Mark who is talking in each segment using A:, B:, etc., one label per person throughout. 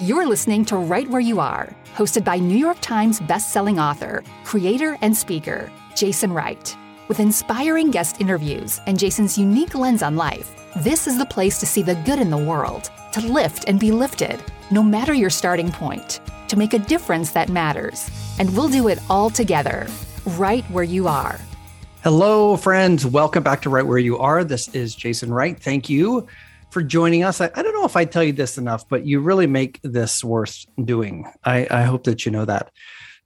A: You're listening to Right Where You Are, hosted by New York Times bestselling author, creator, and speaker, Jason Wright. With inspiring guest interviews and Jason's unique lens on life, this is the place to see the good in the world, to lift and be lifted, no matter your starting point, to make a difference that matters. And we'll do it all together, right where you are.
B: Hello, friends. Welcome back to Right Where You Are. This is Jason Wright. Thank you for joining us. I, I, don't know if I tell you this enough, but you really make this worth doing. I, I hope that you know that.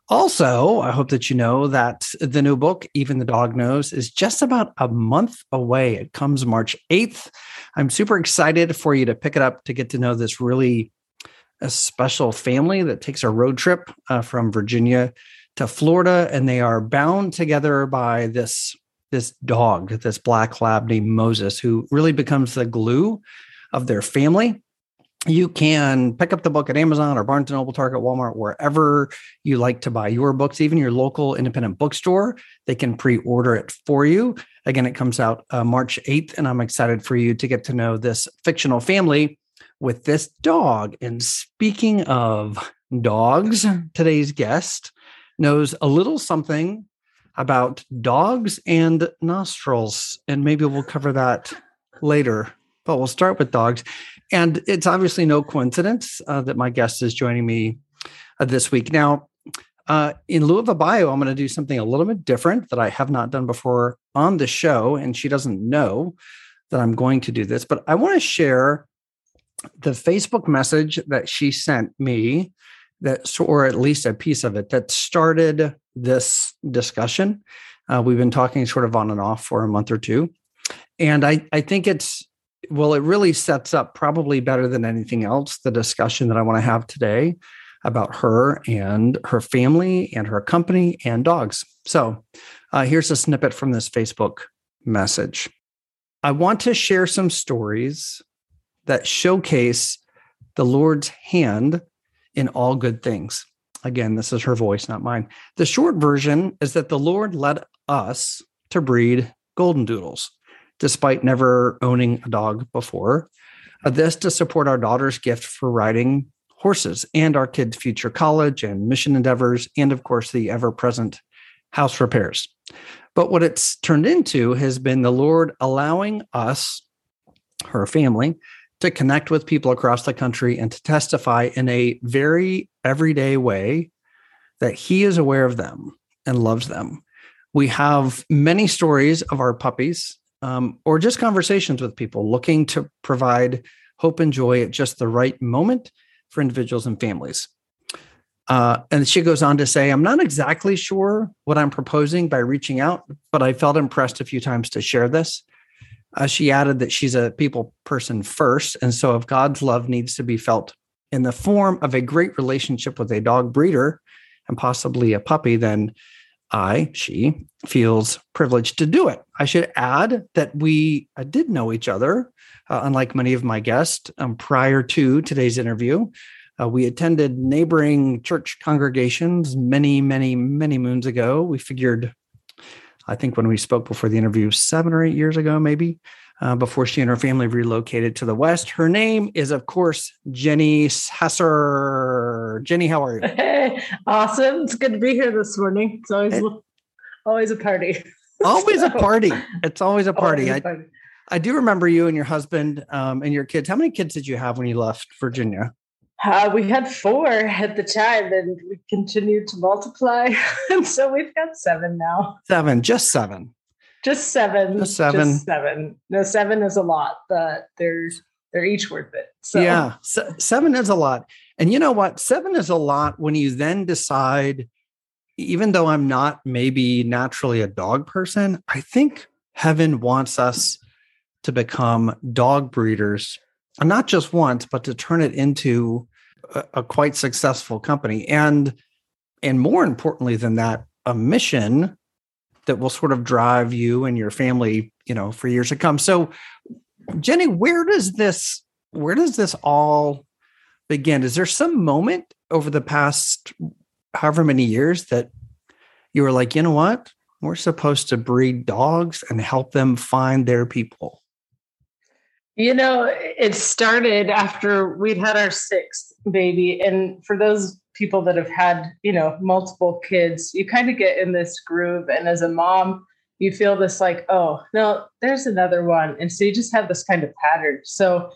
B: Also, I hope that you know that the new book, Even the Dog Knows, is just about a month away. It comes March 8th. I'm super excited for you to pick it up to get to know this really a special family that takes a road trip uh, from Virginia to Florida, and they are bound together by this this dog, this black lab named Moses, who really becomes the glue of their family. You can pick up the book at Amazon or Barnes and Noble, Target, Walmart, wherever you like to buy your books, even your local independent bookstore. They can pre-order it for you. Again, it comes out uh, March 8th, and I'm excited for you to get to know this fictional family with this dog. And speaking of dogs, today's guest knows a little something about dogs and nostrils. And maybe we'll cover that later, but we'll start with dogs. And it's obviously no coincidence uh, that my guest is joining me uh, this week. Now, uh, in lieu of a bio, I'm going to do something a little bit different that I have not done before on the show. And she doesn't know that I'm going to do this, but I want to share the Facebook message that she sent me that, or at least a piece of it that started this discussion. Uh, we've been talking sort of on and off for a month or two. And I, I think it's, well, it really sets up probably better than anything else the discussion that I want to have today about her and her family and her company and dogs. So uh, here's a snippet from this Facebook message. I want to share some stories that showcase the Lord's hand in all good things. Again, this is her voice, not mine. The short version is that the Lord led us to breed golden doodles, despite never owning a dog before. Uh, this to support our daughter's gift for riding horses and our kids' future college and mission endeavors, and of course, the ever present house repairs. But what it's turned into has been the Lord allowing us, her family, to connect with people across the country and to testify in a very everyday way that he is aware of them and loves them. We have many stories of our puppies um, or just conversations with people looking to provide hope and joy at just the right moment for individuals and families. Uh, and she goes on to say, I'm not exactly sure what I'm proposing by reaching out, but I felt impressed a few times to share this. Uh, she added that she's a people person first. And so, if God's love needs to be felt in the form of a great relationship with a dog breeder and possibly a puppy, then I, she, feels privileged to do it. I should add that we uh, did know each other, uh, unlike many of my guests, um, prior to today's interview. Uh, we attended neighboring church congregations many, many, many moons ago. We figured I think when we spoke before the interview, seven or eight years ago, maybe, uh, before she and her family relocated to the West. Her name is, of course, Jenny Sasser. Jenny, how are you?
C: Hey, awesome. It's good to be here this morning. It's always, it, always a party.
B: Always so, a party. It's always a party. Always a party. I, I do remember you and your husband um, and your kids. How many kids did you have when you left Virginia?
C: Uh, we had four at the time and we continued to multiply. and so we've got seven now.
B: Seven, just seven.
C: Just seven.
B: Just seven.
C: Just seven. No, seven is a lot, but there's they're each worth it. So
B: yeah, seven is a lot. And you know what? Seven is a lot when you then decide, even though I'm not maybe naturally a dog person, I think heaven wants us to become dog breeders, and not just once, but to turn it into a, quite successful company. And and more importantly than that a mission that will sort of drive you and your family you know for years to come. So jenny where does this where does this all begin? Is there some moment over the past however many years that you were like you know what? We're supposed to breed dogs and help them find their people
C: You know, it started after we'd had our sixth baby. And for those people that have had, you know, multiple kids, you kind of get in this groove. And as a mom, you feel this like, oh, no, there's another one. And so you just have this kind of pattern. So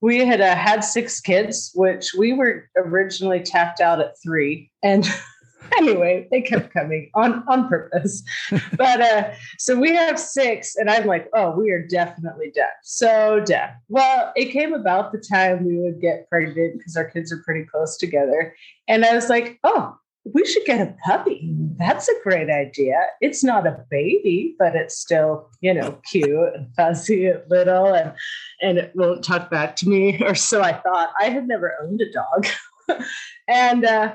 C: we had uh, had six kids, which we were originally tapped out at three. And anyway, they kept coming on on purpose. but uh, so we have six, and I'm like, oh, we are definitely deaf. So deaf. Well, it came about the time we would get pregnant because our kids are pretty close together. And I was like, oh, we should get a puppy. That's a great idea. It's not a baby, but it's still, you know, cute and fuzzy and little and and it won't talk back to me. Or so I thought. I had never owned a dog. and uh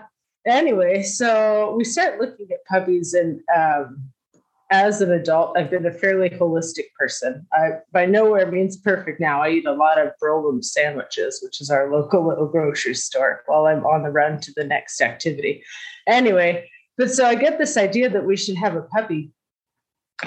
C: anyway, so we start looking at puppies, and um, as an adult, I've been a fairly holistic person. I by nowhere means perfect now. I eat a lot of Broulim sandwiches, which is our local little grocery store, while I'm on the run to the next activity. Anyway, but so I get this idea that we should have a puppy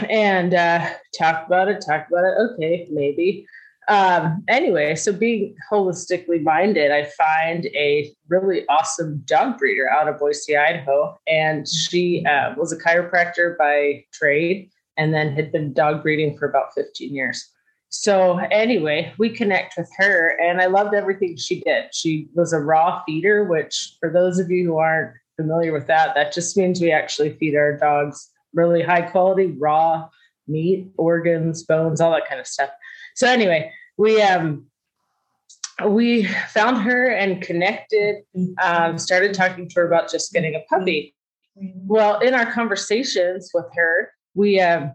C: and uh, talk about it, talk about it. Okay, maybe. Um, anyway, so being holistically minded, I find a really awesome dog breeder out of Boise, Idaho. And she uh, was a chiropractor by trade and then had been dog breeding for about 15 years. So, anyway, we connect with her, and I loved everything she did. She was a raw feeder, which, for those of you who aren't familiar with that, that just means we actually feed our dogs really high quality, raw meat, organs, bones, all that kind of stuff. So anyway, we um we found her and connected. Um, started talking to her about just getting a puppy. Well, in our conversations with her, we um,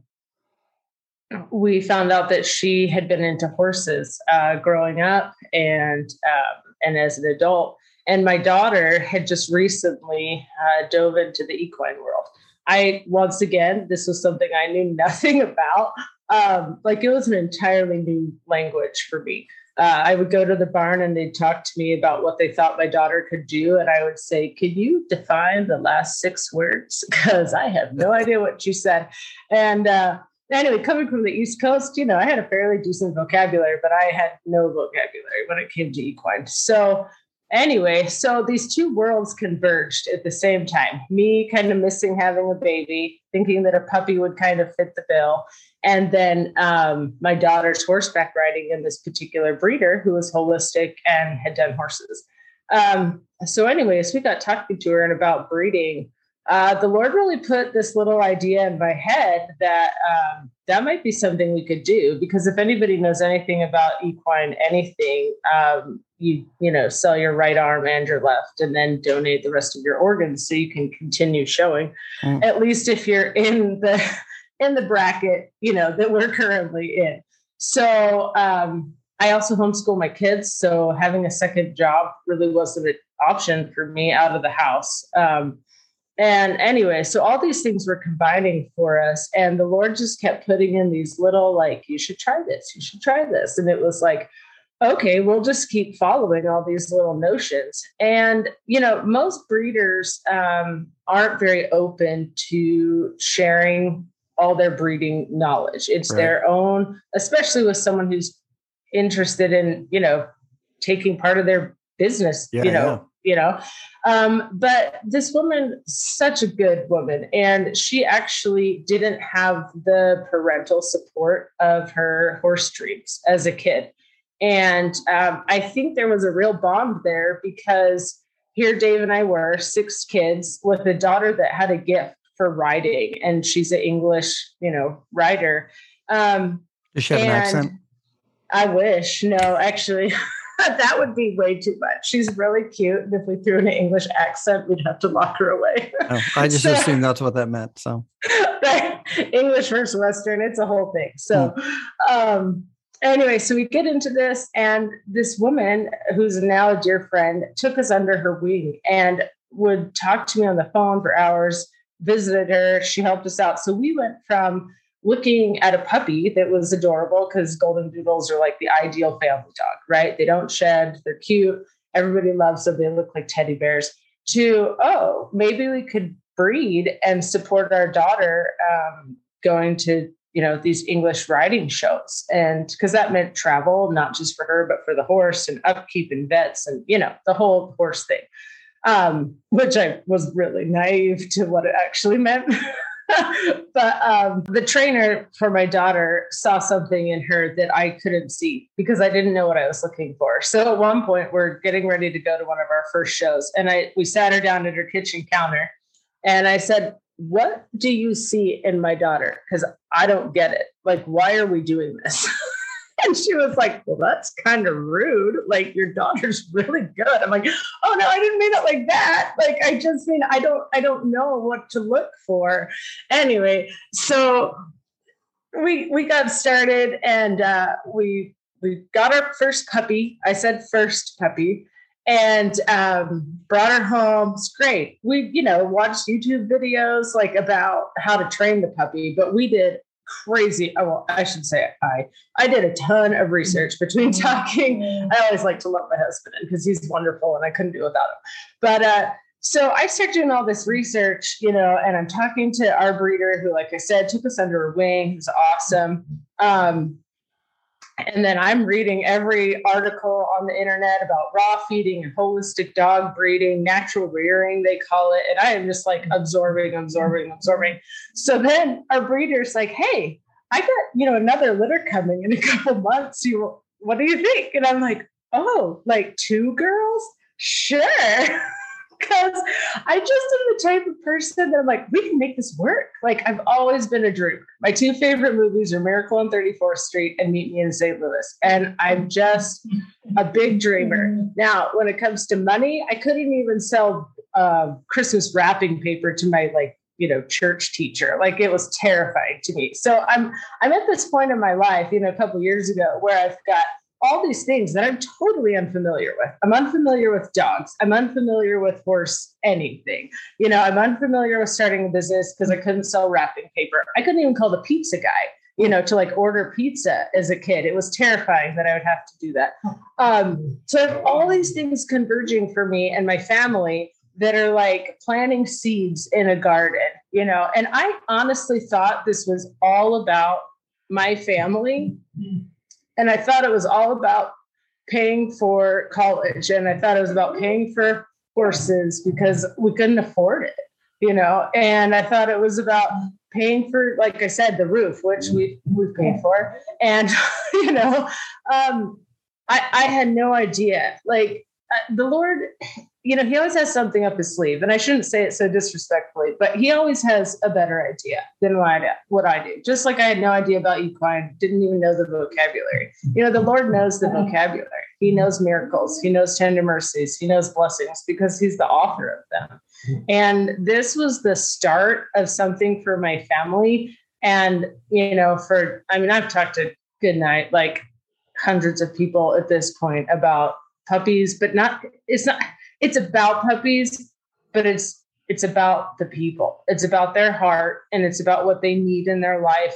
C: we found out that she had been into horses uh, growing up and um, and as an adult. And my daughter had just recently uh, dove into the equine world. I once again, this was something I knew nothing about um, like it was an entirely new language for me. Uh, I would go to the barn and they'd talk to me about what they thought my daughter could do. And I would say, Could you define the last six words? Because I have no idea what you said. And uh, anyway, coming from the East Coast, you know, I had a fairly decent vocabulary, but I had no vocabulary when it came to equine. So anyway, so these two worlds converged at the same time. Me kind of missing having a baby, thinking that a puppy would kind of fit the bill, and then um, my daughter's horseback riding in this particular breeder who was holistic and had done horses. Um, so, anyways, we got talking to her and about breeding. Uh, the Lord really put this little idea in my head that um, that might be something we could do because if anybody knows anything about equine anything, um, you you know sell your right arm and your left, and then donate the rest of your organs so you can continue showing. Mm. At least if you're in the in the bracket, you know, that we're currently in. So um, I also homeschool my kids. So having a second job really wasn't an option for me out of the house. Um, and anyway, so all these things were combining for us. And the Lord just kept putting in these little, like, you should try this, you should try this. And it was like, okay, we'll just keep following all these little notions. And, you know, most breeders um, aren't very open to sharing all their breeding knowledge. It's right. their own, especially with someone who's interested in, you know, taking part of their business, yeah, you know, yeah. you know. Um, but this woman, such a good woman, and she actually didn't have the parental support of her horse dreams as a kid. And um, I think there was a real bond there because here Dave and I were six kids with a daughter that had a gift for writing, and she's an English, you know, writer. Um,
B: Does she have an accent?
C: I wish. No, actually, that would be way too much. She's really cute. And if we threw in an English accent, we'd have to lock her away.
B: oh, I just so, assumed that's what that meant. So.
C: English versus Western, it's a whole thing. So, hmm. um, anyway, so we get into this, and this woman who's now a dear friend took us under her wing and would talk to me on the phone for hours visited her. She helped us out. So we went from looking at a puppy that was adorable because golden doodles are like the ideal family dog, right? They don't shed, they're cute, everybody loves them, they look like teddy bears. To, oh, maybe we could breed and support our daughter um, going to you know, these English riding shows. And because that meant travel, not just for her, but for the horse and upkeep and vets and, you know, the whole horse thing, um, which I was really naive to what it actually meant. but um, the trainer for my daughter saw something in her that I couldn't see because I didn't know what I was looking for. So at one point, we're getting ready to go to one of our first shows, and I we sat her down at her kitchen counter, and I said, "What do you see in my daughter? Because I don't get it. Like, why are we doing this?" And she was like, Well, that's kind of rude. Like, your daughter's really good. I'm like, Oh no, I didn't mean it like that. Like, I just mean I don't I don't know what to look for. Anyway, so we we got started and uh we we got our first puppy. I said first puppy and um, brought her home. It's great. We, you know, watched YouTube videos like about how to train the puppy, but we did crazy. Oh, well, I should say I. I did a ton of research between talking. I always like to love my husband because he's wonderful and I couldn't do without him. But uh, so I started doing all this research, you know, and I'm talking to our breeder who, like I said, took us under her wing. He's awesome. Um, and then I'm reading every article on the internet about raw feeding and holistic dog breeding, natural rearing, they call it. And I am just like absorbing, absorbing, absorbing. So then our breeder's like, hey, I got, you know, another litter coming in a couple months. You what do you think? And I'm like, oh, like two girls? Sure. because I just am the type of person that I'm like, we can make this work. Like I've always been a dreamer. My two favorite movies are Miracle on 34th Street and Meet Me in St. Louis. And I'm just a big dreamer. Now, when it comes to money, I couldn't even sell uh, Christmas wrapping paper to my like you know church teacher like it was terrifying to me so i'm i'm at this point in my life you know a couple years ago where i've got all these things that I'm totally unfamiliar with. I'm unfamiliar with dogs. I'm unfamiliar with horse anything. You know, I'm unfamiliar with starting a business because I couldn't sell wrapping paper. I couldn't even call the pizza guy, you know, to like order pizza as a kid. It was terrifying that I would have to do that. Um, so all these things converging for me and my family that are like planting seeds in a garden, you know, and I honestly thought this was all about my family and I thought it was all about paying for college and I thought it was about paying for horses because we couldn't afford it, you know. And I thought it was about paying for, like I said, the roof, which we we've paid for. And you know, um, I, I had no idea. Like uh, the Lord you know, he always has something up his sleeve, and I shouldn't say it so disrespectfully, but he always has a better idea than what I do. What I do. Just like I had no idea about equine, didn't even know the vocabulary. You know, the Lord knows the vocabulary. He knows miracles. He knows tender mercies. He knows blessings because He's the author of them. And this was the start of something for my family. And you know, for I mean, I've talked to good night like hundreds of people at this point about puppies, but not. It's not it's about puppies, but it's it's about the people. It's about their heart and it's about what they need in their life.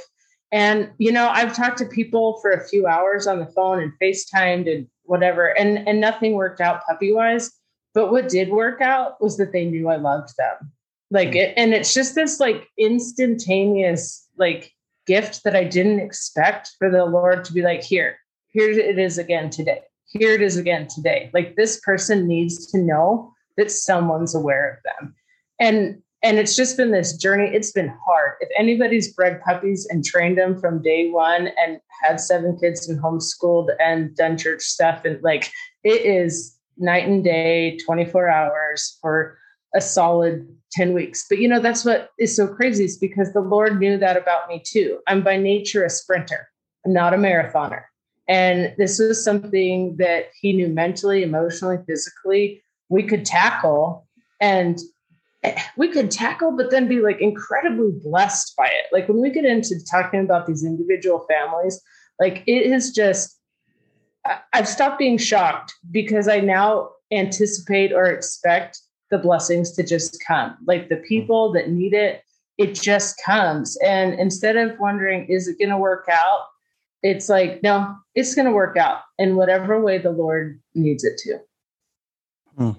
C: And you know, I've talked to people for a few hours on the phone and FaceTimed and whatever, and and nothing worked out puppy wise. But what did work out was that they knew I loved them. Like it, and it's just this like instantaneous like gift that I didn't expect for the Lord to be like, here, here it is again today here it is again today. Like this person needs to know that someone's aware of them. And and it's just been this journey. It's been hard. If anybody's bred puppies and trained them from day one and had seven kids and homeschooled and done church stuff, and like it is night and day, 24 hours for a solid 10 weeks. But you know, that's what is so crazy is because the Lord knew that about me too. I'm by nature a sprinter, I'm not a marathoner. And this was something that he knew mentally, emotionally, physically, we could tackle. And we could tackle, but then be like incredibly blessed by it. Like when we get into talking about these individual families, like it is just, I've stopped being shocked because I now anticipate or expect the blessings to just come. Like the mm-hmm. people that need it, it just comes. And instead of wondering, is it going to work out? It's like, no, it's going to work out in whatever way the Lord needs it to.
B: Hmm.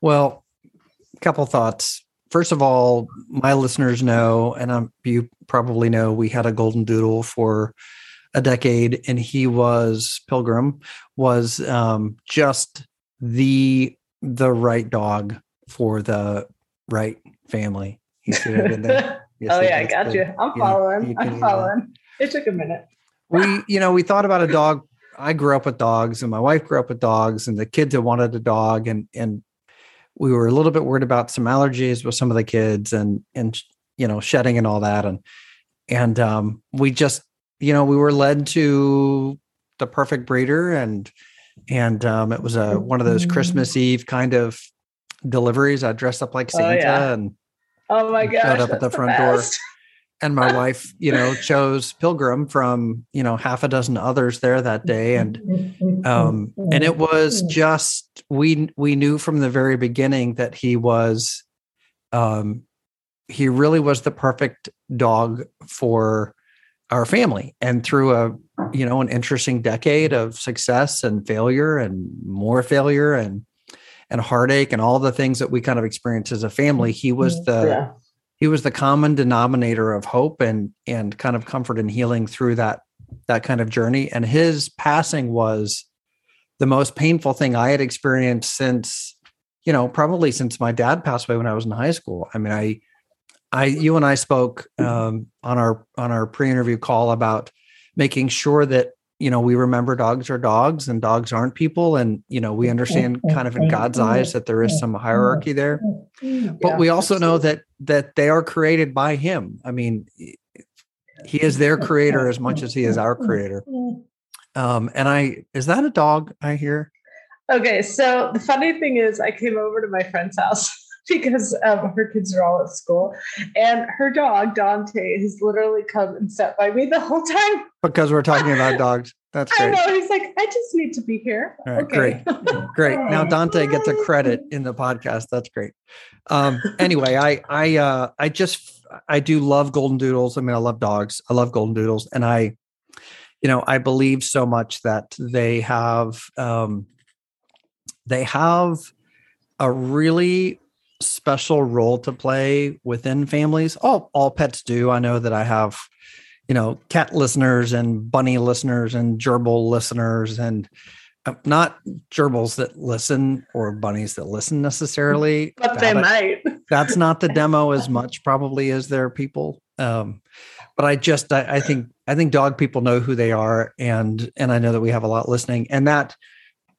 B: Well, a couple thoughts. first of all, my listeners know, and I'm, you probably know, we had a golden doodle for a decade, and he was Pilgrim was um, just the the right dog for the right family.
C: He should have been there. Yes, oh yeah, I got you. I'm following. I'm following. It took a minute.
B: We, you know, we thought about a dog. I grew up with dogs, and my wife grew up with dogs, and the kids had wanted a dog, and and we were a little bit worried about some allergies with some of the kids, and and you know, shedding and all that, and and um, we just, you know, we were led to the perfect breeder, and and um, it was a one of those Christmas Eve kind of deliveries. I dressed up like Santa oh, yeah. and
C: oh my god,
B: showed up at the front the door. And my wife, you know, chose Pilgrim from you know half a dozen others there that day, and um, and it was just we we knew from the very beginning that he was, um, he really was the perfect dog for our family, and through a you know an interesting decade of success and failure and more failure and and heartache and all the things that we kind of experienced as a family he was mm-hmm. the yeah. He was the common denominator of hope and and kind of comfort and healing through that that kind of journey. And his passing was the most painful thing i had experienced since you know probably since my dad passed away when i was in high school. I mean i i you and i spoke um, on our on our pre-interview call about making sure that you know we remember dogs are dogs and dogs aren't people and you know we understand kind of in god's eyes that there is some hierarchy there. But yeah, we also know that that they are created by him. I mean he is their creator as much as he is our creator. Um and i is that a dog i hear?
C: Okay so the funny thing is i came over to my friend's house because um, her kids are all at school. And her dog, Dante, has literally come and sat by me the whole time.
B: Because we're talking about dogs. That's great.
C: I know. He's like, I just need to be here.
B: All right, okay. Great. Great. Now Dante gets a credit in the podcast. That's great. Um, anyway, I I uh I just I do love golden doodles. I mean, I love dogs. I love golden doodles. And I, you know, I believe so much that they have um they have a really special role to play within families. All all pets do. I know that I have, you know, cat listeners and bunny listeners and gerbil listeners and uh, not gerbils that listen or bunnies that listen necessarily.
C: But they might.
B: That's not the demo as much probably as there are people. Um, but I just I, I think I think dog people know who they are and and I know that we have a lot listening and that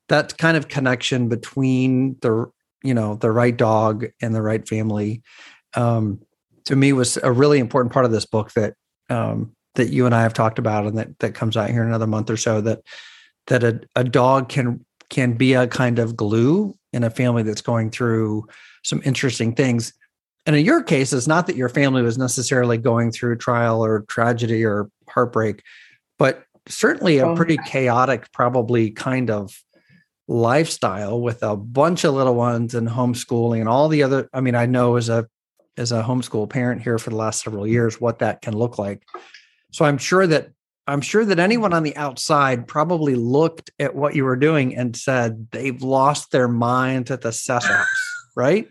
B: that kind of connection between the you know the right dog and the right family um, to me was a really important part of this book that um, that you and I have talked about and that that comes out here in another month or so that that a, a dog can can be a kind of glue in a family that's going through some interesting things and in your case it's not that your family was necessarily going through trial or tragedy or heartbreak but certainly a oh. pretty chaotic probably kind of lifestyle with a bunch of little ones and homeschooling and all the other i mean i know as a as a homeschool parent here for the last several years what that can look like. So i'm sure that i'm sure that anyone on the outside probably looked at what you were doing and said they've lost their minds at the cess house right?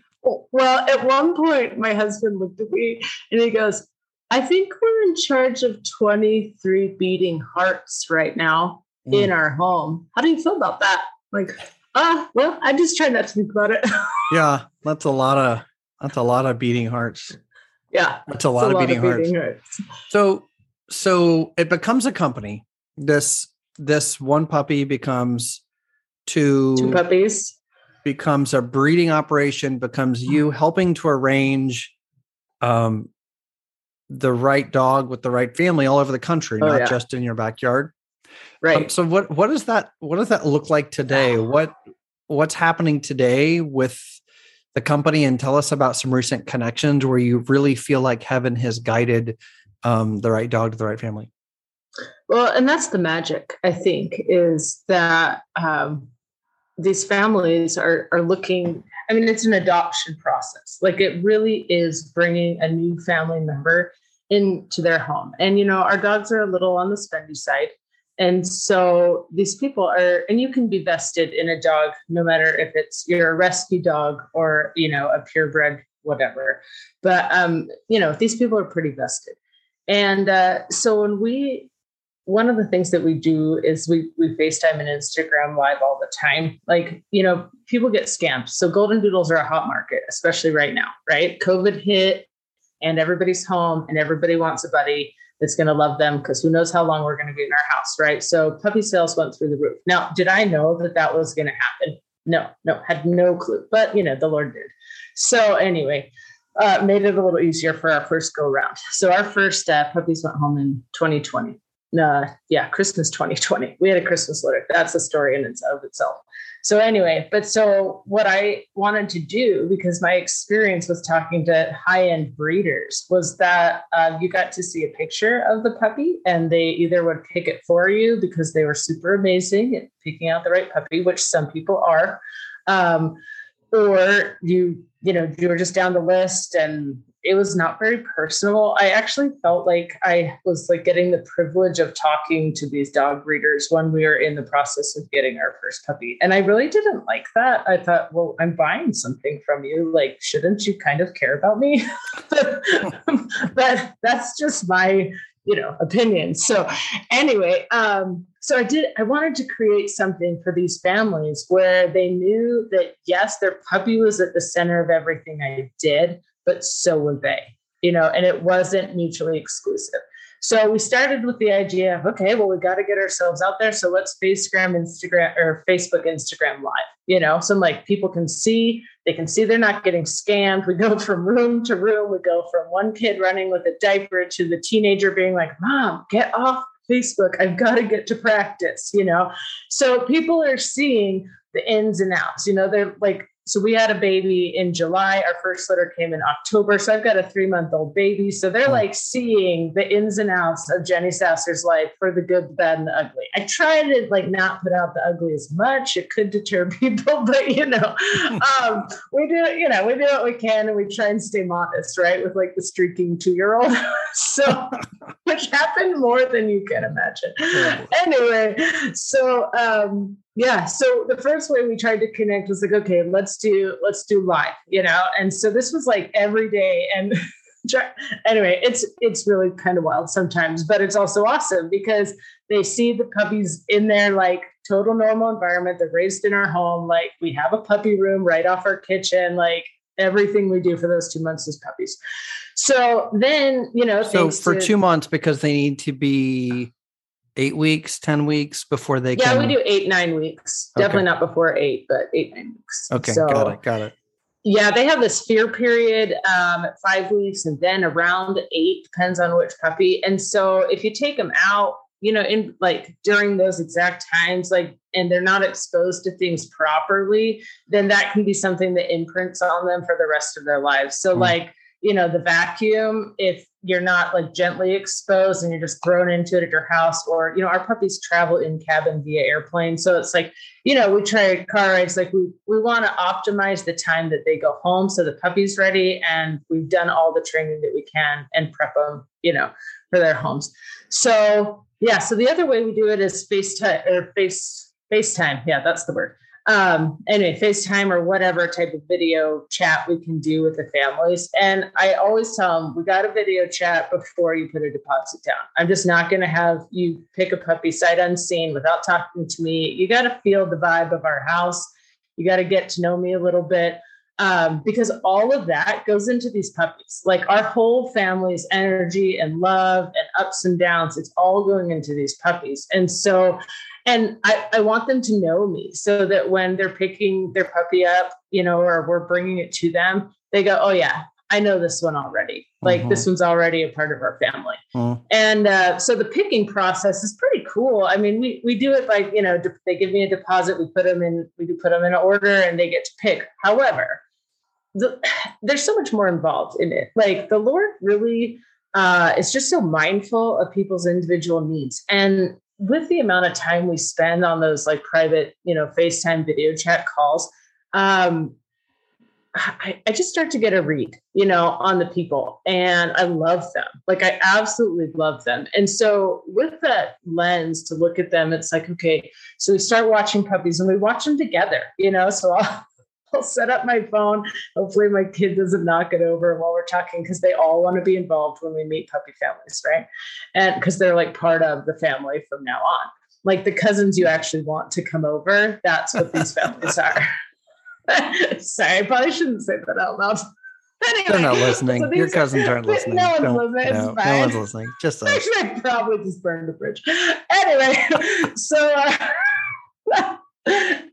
C: Well at one point my husband looked at me and he goes i think we're in charge of 23 beating hearts right now mm. in our home. How do you feel about that like, ah, well, I just try not to think about it.
B: yeah, that's a lot of that's a lot of beating hearts.
C: Yeah,
B: that's a lot, a of, lot beating, of beating hearts. hearts. So, so it becomes a company. This this one puppy becomes two
C: two puppies
B: becomes a breeding operation becomes you helping to arrange um the right dog with the right family all over the country oh, not yeah. just in your backyard
C: right. Um,
B: so what what does that what does that look like today? What what's happening today with the company and tell us about some recent connections where you really feel like heaven has guided um, the right dog to the right family.
C: Well, and that's the magic, I think, is that um, these families are are looking. I mean, it's an adoption process. Like it really is bringing a new family member into their home. And you know, our dogs are a little on the spendy side. And so these people are, and you can be vested in a dog, no matter if it's you're a rescue dog or, you know, a purebred whatever. But um, you know, these people are pretty vested. And uh, so when we one of the things that we do is we we FaceTime and Instagram live all the time. Like, you know, people get scammed. So golden doodles are a hot market, especially right now, right? COVID hit and everybody's home and everybody wants a buddy that's going to love them because who knows how long we're going to be in our house, right? So puppy sales went through the roof. Now, did I know that that was going to happen? No, no, had no clue. But you know, the Lord did. So anyway, uh, made it a little easier for our first go round. So our first uh, puppies went home in 2020 uh, yeah, Christmas 2020. We had a Christmas litter. That's a story in and of itself. So anyway, but so what I wanted to do because my experience with talking to high-end breeders was that uh, you got to see a picture of the puppy, and they either would pick it for you because they were super amazing at picking out the right puppy, which some people are, um, or you you know you were just down the list and it was not very personal. I actually felt like I was like getting the privilege of talking to these dog breeders when we were in the process of getting our first puppy. And I really didn't like that. I thought, well, I'm buying something from you. Like, shouldn't you kind of care about me? but that's just my, you know, opinion. So anyway, um, so I did, I wanted to create something for these families where they knew that yes, their puppy was at the center of everything I did, but so were they, you know, and it wasn't mutually exclusive. So we started with the idea of, okay, well, we got to get ourselves out there. So let's Facegram, Instagram, or Facebook, Instagram live, you know, so like people can see, they can see they're not getting scammed. We go from room to room. We go from one kid running with a diaper to the teenager being like, mom, get off Facebook. I've got to get to practice, you know? So people are seeing the ins and outs, you know, they're like, so we had a baby in July. Our first litter came in October. So I've got a three month old baby. So they're like seeing the ins and outs of Jenny Sasser's life for the good, the bad, and the ugly. I try to like not put out the ugly as much. It could deter people, but you know, um, we do, you know, we do what we can and we try and stay modest, right? With like the streaking two year old. so, which happened more than you can imagine. Anyway, so, um, yeah so the first way we tried to connect was like okay let's do let's do live you know? And so this was like every day and anyway it's it's really kind of wild sometimes but it's also awesome because they see the puppies in their like total normal environment they're raised in our home like we have a puppy room right off our kitchen like everything we do for those two months is puppies. So then you know
B: so for to, two months because they need to be eight weeks, 10 weeks before they
C: yeah,
B: can?
C: we do eight, nine weeks. Okay. Definitely not before eight, but eight, nine weeks.
B: Okay, so, got it, got it.
C: Yeah, they have this fear period um, at five weeks and then around eight, depends on which puppy. And so if you take them out, you know, in like during those exact times, like, and they're not exposed to things properly, then that can be something that imprints on them for the rest of their lives. So, mm. like, you know, the vacuum, if you're not like gently exposed and you're just thrown into it at your house, or, you know, our puppies travel in cabin via airplane. So it's like, you know, we try car rides, like we, we want to optimize the time that they go home. So the puppy's ready and we've done all the training that we can and prep them, you know, for their homes. So yeah. So the other way we do it is FaceTime or face FaceTime. Yeah, that's the word um, anyway, FaceTime or whatever type of video chat we can do with the families. And I always tell them, we got a video chat before you put a deposit down. I'm just not going to have you pick a puppy sight unseen without talking to me. You got to feel the vibe of our house. You got to get to know me a little bit. Um, because all of that goes into these puppies. Like our whole family's energy and love and ups and downs, it's all going into these puppies. And so and I, I want them to know me so that when they're picking their puppy up, you know, or we're bringing it to them, they go, oh, yeah, I know this one already. Like mm-hmm. this one's already a part of our family. Mm-hmm. And uh, so the picking process is pretty cool. I mean, we, we do it by, you know, they give me a deposit, we put them in, we do put them in an order and they get to pick. However, the, there's so much more involved in it. Like the Lord really uh, is just so mindful of people's individual needs. And with the amount of time we spend on those like private, you know, FaceTime video chat calls, um, I, I, just start to get a read, you know, on the people and I love them. Like I absolutely love them. And so with that lens to look at them, it's like, okay, so we start watching puppies and we watch them together, you know, so I'll, I'll set up my phone. Hopefully, my kid doesn't knock it over while we're talking because they all want to be involved when we meet puppy families, right? And because they're like part of the family from now on. Like the cousins you actually want to come over, that's what these families are. Sorry, I probably shouldn't say that out loud.
B: Anyway, They're not listening. So Your cousins aren't listening.
C: No one's Don't, listening. No,
B: no, one's listening. Just us.
C: Actually, I probably just burned the bridge. Anyway, so uh,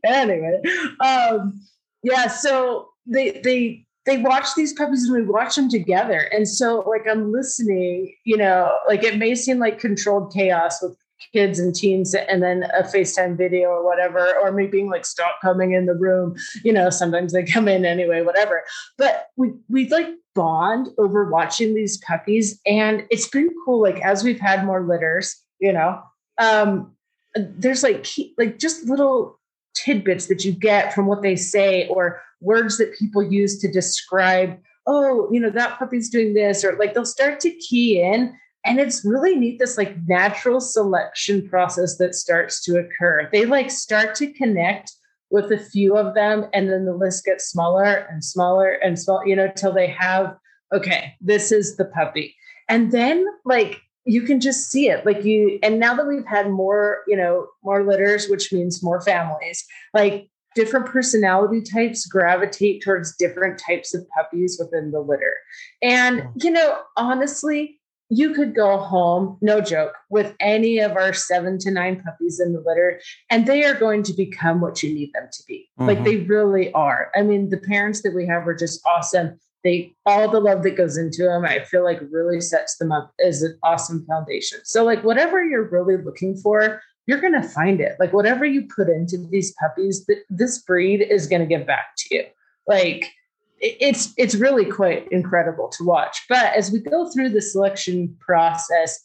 C: anyway, um, yeah. So they they they watch these puppies and we watch them together, and so like I'm listening. You know, like it may seem like controlled chaos with kids and teens and then a FaceTime video or whatever, or me being like, stop coming in the room. You know, sometimes they come in anyway, whatever. But we we like bond over watching these puppies. And it's been cool. Like as we've had more litters, you know, um, there's like like just little tidbits that you get from what they say or words that people use to describe oh you know that puppy's doing this or like they'll start to key in and it's really neat this like natural selection process that starts to occur. They like start to connect with a few of them and then the list gets smaller and smaller and small you know till they have okay this is the puppy. And then like you can just see it like you and now that we've had more you know more litters which means more families like different personality types gravitate towards different types of puppies within the litter and you know honestly you could go home, no joke, with any of our seven to nine puppies in the litter, and they are going to become what you need them to be. Mm-hmm. Like they really are. I mean, the parents that we have are just awesome. They all the love that goes into them, I feel like really sets them up as an awesome foundation. So, like, whatever you're really looking for, you're going to find it. Like, whatever you put into these puppies, th- this breed is going to give back to you. Like, it's it's really quite incredible to watch. But as we go through the selection process,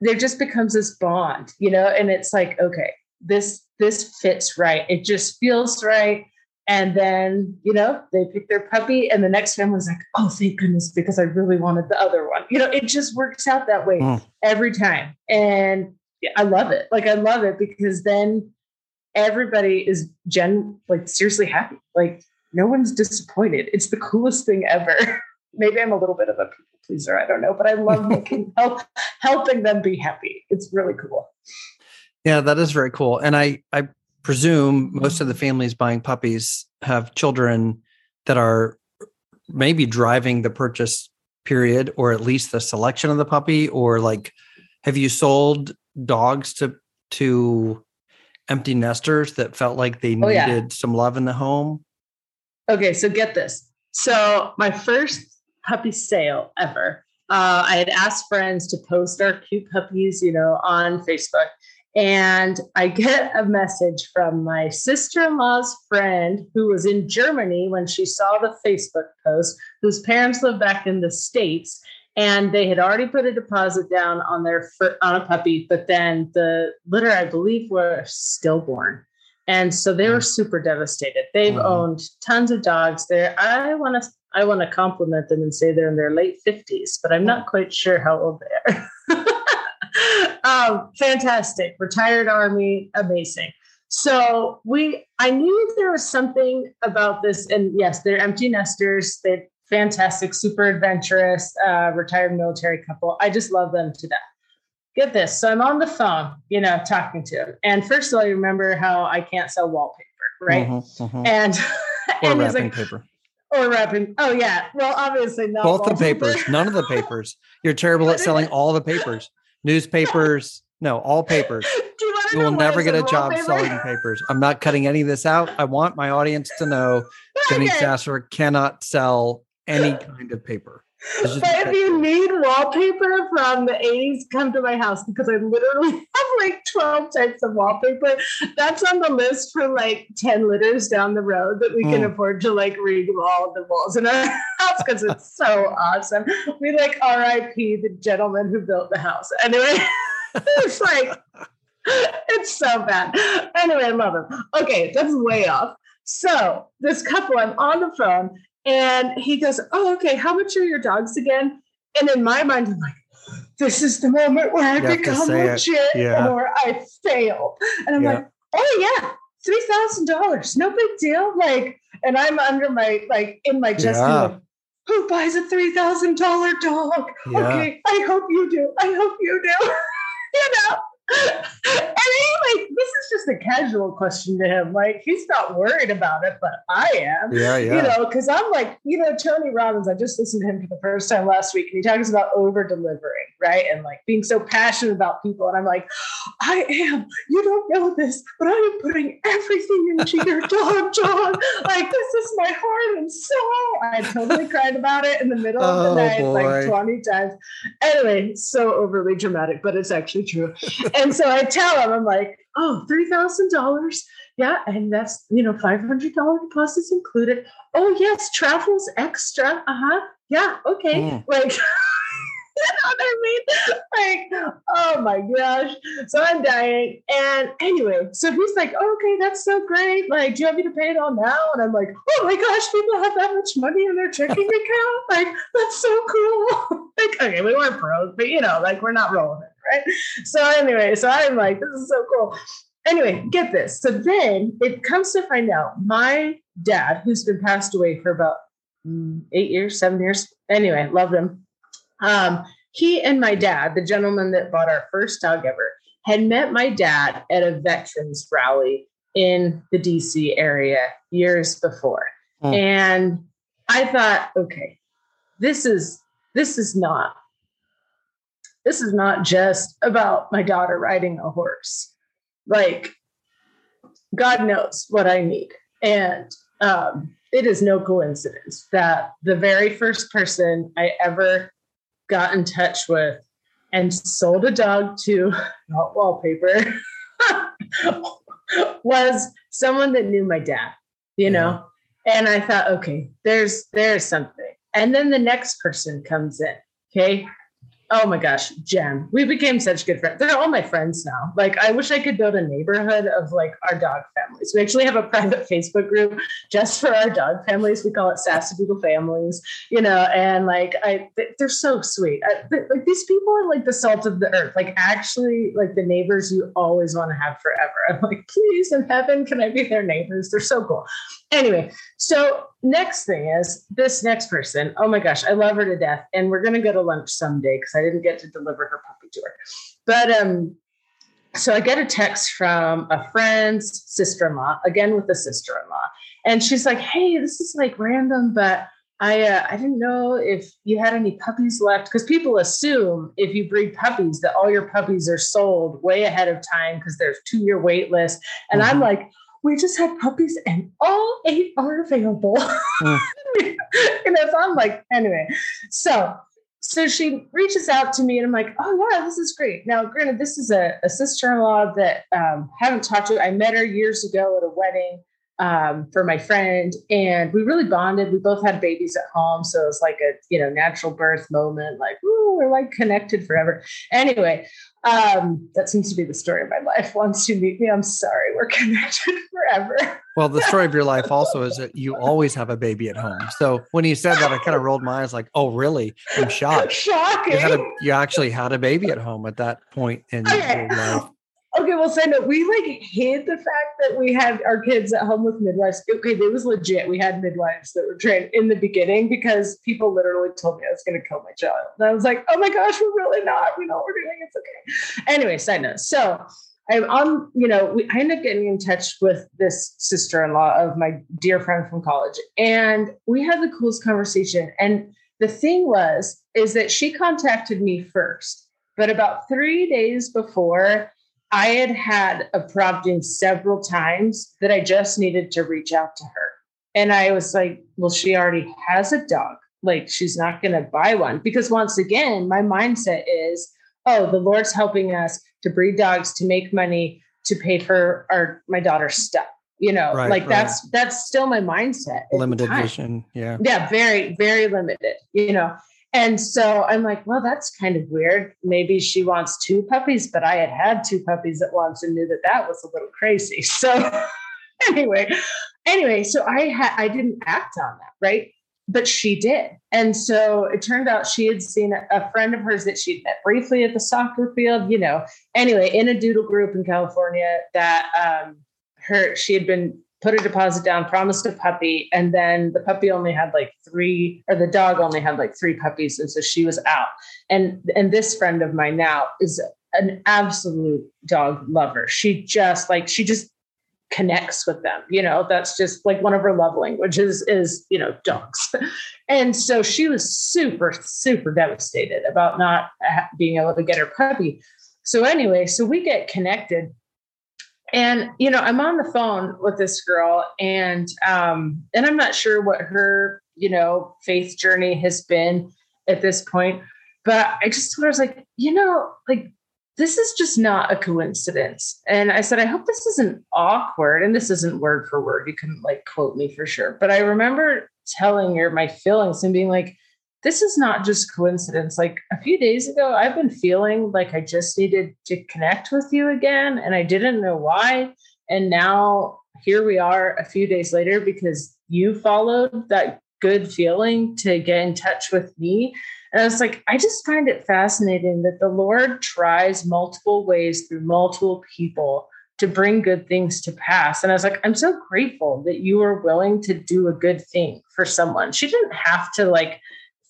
C: there just becomes this bond, you know, and it's like, okay, this this fits right. It just feels right. And then, you know, they pick their puppy, and the next family's like, oh, thank goodness, because I really wanted the other one. You know, it just works out that way mm. every time. And I love it. Like, I love it because then everybody is gen like seriously happy. Like no one's disappointed. It's the coolest thing ever. Maybe I'm a little bit of a people pleaser. I don't know, but I love making help, helping them be happy. It's really cool.
B: Yeah, that is very cool. And I I presume most of the families buying puppies have children that are maybe driving the purchase period or at least the selection of the puppy or like have you sold dogs to to empty nesters that felt like they needed oh, yeah. some love in the home
C: Okay, so get this. So my first puppy sale ever. Uh, I had asked friends to post our cute puppies, you know, on Facebook. And I get a message from my sister in law's friend who was in Germany when she saw the Facebook post, whose parents live back in the States. And they had already put a deposit down on their on a puppy, but then the litter, I believe, were stillborn. And so they were mm. super devastated. They've mm-hmm. owned tons of dogs. There, I want to I want to compliment them and say they're in their late 50s, but I'm not quite sure how old they are. um, fantastic. Retired army, amazing. So we I knew there was something about this, and yes, they're empty nesters. They're fantastic, super adventurous, uh, retired military couple. I just love them to death get this. So I'm on the phone, you know, talking to him. And first of all, you remember how I can't sell wallpaper, right? Mm-hmm, mm-hmm. And,
B: or and wrapping like, paper.
C: Or wrapping. Oh, yeah. Well, obviously not.
B: Both wallpaper. the papers, none of the papers. You're terrible at selling all the papers. Newspapers, no, all papers. you, you will never get a job wallpaper? selling papers. I'm not cutting any of this out. I want my audience to know Jenny okay. Sasser cannot sell any kind of paper.
C: But if you need wallpaper from the 80s, come to my house because I literally have like 12 types of wallpaper. That's on the list for like 10 litters down the road that we can mm. afford to like read all the walls in our house because it's so awesome. We like RIP the gentleman who built the house. Anyway, it's like, it's so bad. Anyway, I love him. Okay, that's way off. So this couple, I'm on the phone and he goes, Oh, okay, how much are your dogs again? And in my mind, I'm like, this is the moment where I become legit yeah. or I fail. And I'm yeah. like, oh yeah, three thousand dollars, no big deal. Like, and I'm under my like in my chest,
B: Yeah.
C: like, who buys a three thousand dollar dog? Okay, I hope you do. I hope you do. you know. And he like this is just a casual question to him. Like he's not worried about it, but I am
B: Yeah, yeah.
C: you know, because I'm like, you know, Tony Robbins, I just listened to him for the first time last week, and he talks about over delivering, right? And like being so passionate about people. And I'm like, I am, you don't know this, but I am putting everything into your dog, John. Like, this is my heart and soul. I totally cried about it in the middle of
B: Oh,
C: the night,
B: boy.
C: like 20 times. Anyway, so overly dramatic, but it's actually true. And so I tell him, I'm like, oh, $3,000. Yeah, and that's you know five hundred dollar deposits included. Oh yes, travel's extra. Uh huh. Yeah. Okay.
B: Mm.
C: Like, you know what I mean? Like, oh my gosh. So I'm dying. And anyway, so he's like, okay, that's so great. Like, do you want me to pay it all now? And I'm like, oh my gosh, people have that much money in their checking account. Like, that's so cool. like, okay, we weren't broke, but you know, like we're not rolling it, right? So anyway, so I'm like, this is so cool anyway, get this. So then it comes to find out my dad, who's been passed away for about mm, eight years, seven years. Anyway, loved him. Um, he and my dad, the gentleman that bought our first dog ever, had met my dad at a veterans rally in the DC area years before.
B: Hmm.
C: And I thought, okay, this is this is not this is not just about my daughter riding a horse. Like god knows what i need. And um, it is no coincidence that the very first person i ever got in touch with and sold a dog to not wallpaper was someone that knew my dad you know? And i thought okay there's there's something. And then the next person comes in okay Oh my gosh, Jen. We became such good friends. They're all my friends now. Like, I wish I could build a neighborhood of like our dog families. We actually have a private Facebook group just for our dog families. We call it Sassadoodle Families, you know, and like, I, they're so sweet. I, like, these people are like the salt of the earth, like, actually, like the neighbors you always want to have forever. I'm like, please, in heaven, can I be their neighbors? They're so cool. Anyway, so next thing is this next person. Oh my gosh, I love her to death. And we're gonna go to lunch someday because I didn't get to deliver her puppy to her. But um, so I get a text from a friend's sister-in-law, again with the sister-in-law, and she's like, "Hey, this is like random, but I uh, I didn't know if you had any puppies left because people assume if you breed puppies that all your puppies are sold way ahead of time because there's two-year wait list, and I'm
B: Mhm.
C: like." We just had puppies and all eight are available.
B: Mm.
C: know, so I'm like, anyway. So so she reaches out to me and I'm like, oh yeah, this is great. Now, granted, this is a, a sister-in-law that um, haven't talked to. I met her years ago at a wedding um, for my friend, and we really bonded. We both had babies at home, so it was like a you know natural birth moment. Like, ooh, we're like connected forever. Anyway, um, that seems to be the story of my life. Once you meet me, I'm sorry, we're connected forever.
B: Well, the story of your life also is that you always have a baby at home. So when you said that, I kind of rolled my eyes like, oh, really? I'm shocked.
C: Shocking.
B: You, had a, you actually had a baby at home at that point in
C: Okay.
B: your life.
C: Okay, well, say no. We like hid the fact that we had our kids at home with midwives. Okay, it was legit. We had midwives that were trained in the beginning because people literally told me I was going to kill my child. And I was like, oh my gosh, we're really not. We know what we're doing. It's okay. Anyway, side note. So I'm on, you know, we, I ended up getting in touch with this sister in law of my dear friend from college. And we had the coolest conversation. And the thing was, is that she contacted me first. But about three days before, I had had a prompting several times that I just needed to reach out to her. And I was like, well, she already has a dog. Like, she's not going to buy one. Because once again, my mindset is, oh, the Lord's helping us to breed dogs to make money to pay for our my daughter's stuff. You know,
B: Right,
C: like
B: right.
C: that's that's still my mindset.
B: Limited vision. Yeah.
C: yeah very very limited you know and so i'm like well that's kind of weird. Maybe she wants two puppies but i had had two puppies at once and knew that that was a little crazy. So anyway anyway so i had i didn't act on that right? But she did. And so it turned out she had seen a, friend of hers that she'd met briefly at the soccer field you know. Anyway in a doodle group in california that um her she had been put a deposit down, promised a puppy, and then the puppy only had like three, or the dog only had like three puppies, and so she was out. And and this friend of mine now is an absolute dog lover. She just like she just connects with them you know that's just like one of her love languages is you know dogs and so she was super super devastated about not uh, being able to get her puppy so anyway so we get connected and you know i'm on the phone with this girl and um and i'm not sure what her you know faith journey has been at this point but i just was like you know like this is just not a coincidence. And I said, I hope this isn't awkward. And this isn't word for word. You can like quote me for sure. But I remember telling her my feelings and being like, this is not just coincidence. Like a few days ago, I've been feeling like I just needed to connect with you again. And I didn't know why. And now here we are a few days later because you followed that good feeling to get in touch with me. And I was like, I just find it fascinating that the Lord tries multiple ways through multiple people to bring good things to pass. And I was like, I'm so grateful that you were willing to do a good thing for someone. She didn't have to like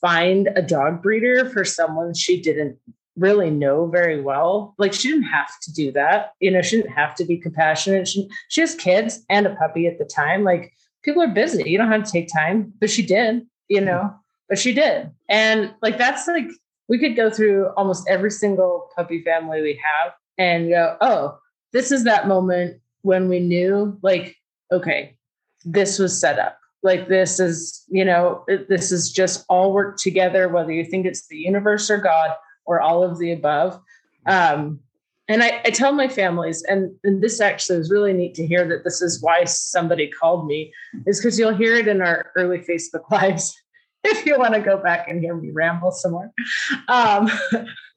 C: find a dog breeder for someone she didn't really know very well. Like she didn't have to do that. You know, she didn't have to be compassionate. She, she has kids and a puppy at the time. Like people are busy. You don't have to take time, but she did, you know but she did. And like that's like we could go through almost every single puppy family we have and go, oh, this is that moment when we knew like, okay, this was set up. Like this is, you know, this is just all work together, whether you think it's the universe or God or all of the above. Um, and I, I tell my families, and, and this actually was really neat to hear that this is why somebody called me, is because you'll hear it in our early Facebook lives if you want to go back and hear me ramble some more. Um,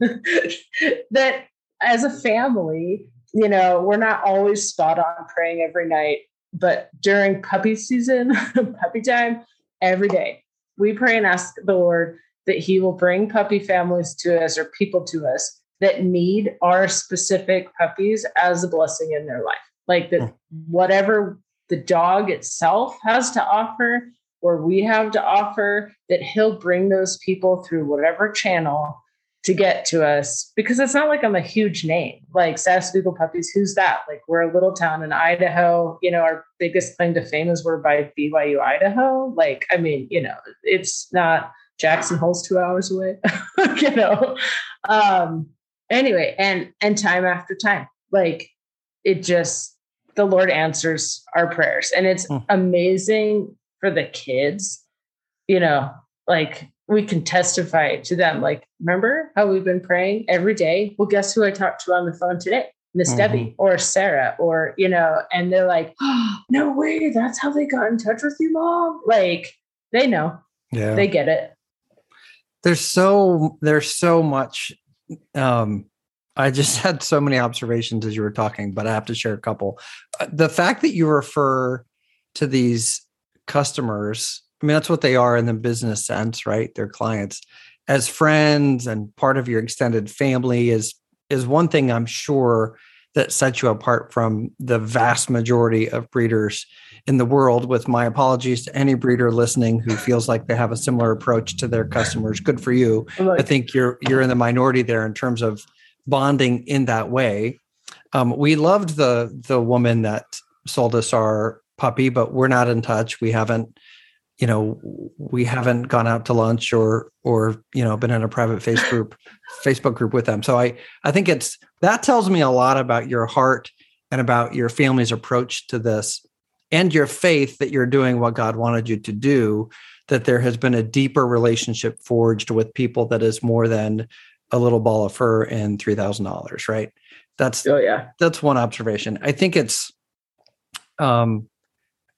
C: that as a family, you know, we're not always spot on praying every night, but during puppy season, puppy time, every day, we pray and ask the Lord that He will bring puppy families to us or people to us that need our specific puppies as a blessing in their life. Like that, hmm. whatever the dog itself has to offer, or we have to offer that he'll bring those people through whatever channel to get to us because it's not like I'm a huge name like Sass Beagle Puppies. Who's that? Like we're a little town in Idaho. You know, our biggest claim to fame is we're by BYU, Idaho. Like, I mean, you know, it's not Jackson Hole's two hours away. you know. Um, anyway, and and time after time, like it just the Lord answers our prayers, and it's mm. amazing for the kids, you know, like we can testify to them. Like, remember how we've been praying every day? Well, guess who I talked to on the phone today? Miss mm-hmm. Debbie or Sarah, or, you know, and they're like, oh, no way, that's how they got in touch with you, mom. Like, they know. Yeah. They get it.
B: There's so there's so much um I just had so many observations as you were talking, but I have to share a couple. Uh, the fact that you refer to these customers i mean that's what they are in the business sense right? They're clients. As friends and part of your extended family is is one thing i'm sure that sets you apart from the vast majority of breeders in the world with my apologies to any breeder listening who feels like they have a similar approach to their customers. Good for you. I think you're you're in the minority there in terms of bonding in that way. Um, we loved the the woman that sold us our puppy, but we're not in touch. We haven't, you know, we haven't gone out to lunch or or you know been in a private face group, Facebook group with them. So I I think it's that tells me a lot about your heart and about your family's approach to this and your faith that you're doing what God wanted you to do. That there has been a deeper relationship forged with people that is more than a little ball of fur and three thousand dollars, right? That's oh yeah, that's one observation. I think it's um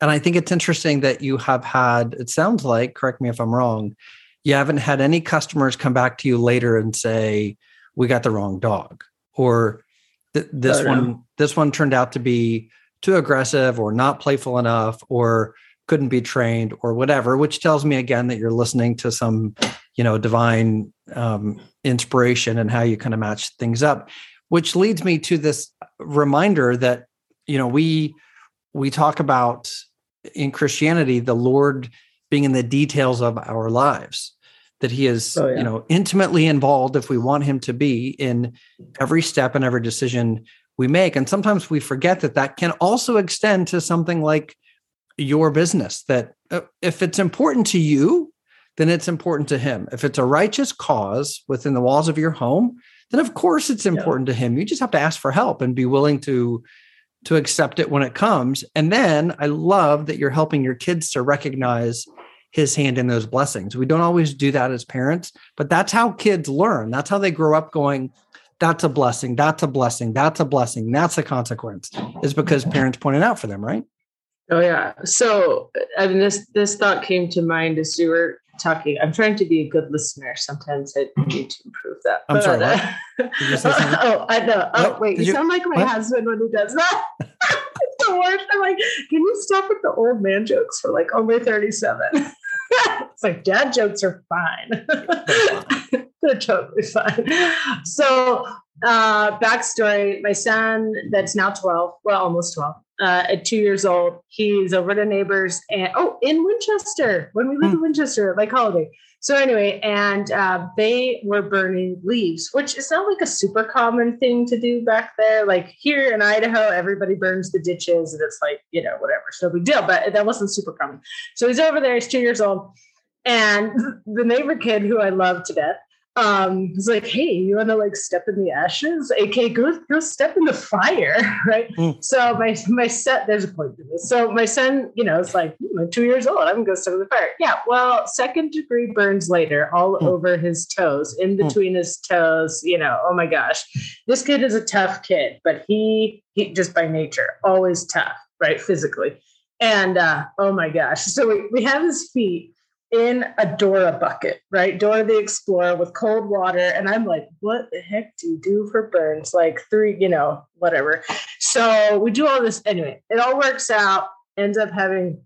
B: and I think it's interesting that you have had, it sounds like, correct me if I'm wrong, you haven't had any customers come back to you later and say, we got the wrong dog or th- this oh, one no. this one turned out to be too aggressive or not playful enough or couldn't be trained or whatever which tells me again that you're listening to some you know divine um, inspiration and how you kind of match things up which leads me to this reminder that you know we we talk about in Christianity the Lord being in the details of our lives that he is oh, yeah. you know intimately involved if we want him to be in every step and every decision we make and sometimes we forget that that can also extend to something like your business that uh, if it's important to you then it's important to him if it's a righteous cause within the walls of your home then of course it's important yeah. to him you just have to ask for help and be willing to to accept it when it comes. And then i love that you're helping your kids to recognize his hand in those blessings. We don't always do that as parents but that's how kids learn. That's how they grow up going that's a blessing that's a blessing that's a blessing that's a consequence is because parents pointed out for them right?
C: Oh yeah. So i mean this this thought came to mind as you were talking i'm trying to be a good listener sometimes i need to improve that
B: i'm but, sorry?
C: Uh, oh i know oh what? wait you, you sound like my what? husband when he does that it's the worst i'm like can you stop with the old man jokes for like only 37 it's like dad jokes are fine they're totally fine. So, uh, backstory my son, that's now 12, well, almost 12, uh, at two years old, he's over to neighbors and, oh, in Winchester, when we lived mm. in Winchester, like holiday. So, anyway, and uh, they were burning leaves, which is not like a super common thing to do back there. Like here in Idaho, everybody burns the ditches and it's like, you know, whatever. So, big deal, but that wasn't super common. So, he's over there, he's two years old. And the neighbor kid who I love to death, um he's like hey you want to like step in the ashes okay go go step in the fire right mm. so my my set there's a point to this so my son you know it's like hmm, i'm two years old i'm gonna go step in the fire yeah well second degree burns later all mm. over his toes in hmm. between mm. his toes you know oh my gosh this kid is a tough kid but he he just by nature always tough right physically and uh oh my gosh so we, we have his feet in a Dora bucket, right? Dora the Explorer with cold water. And I'm like, what the heck do you do for burns? Like three, you know, whatever. So we do all this anyway. It all works out, ends up having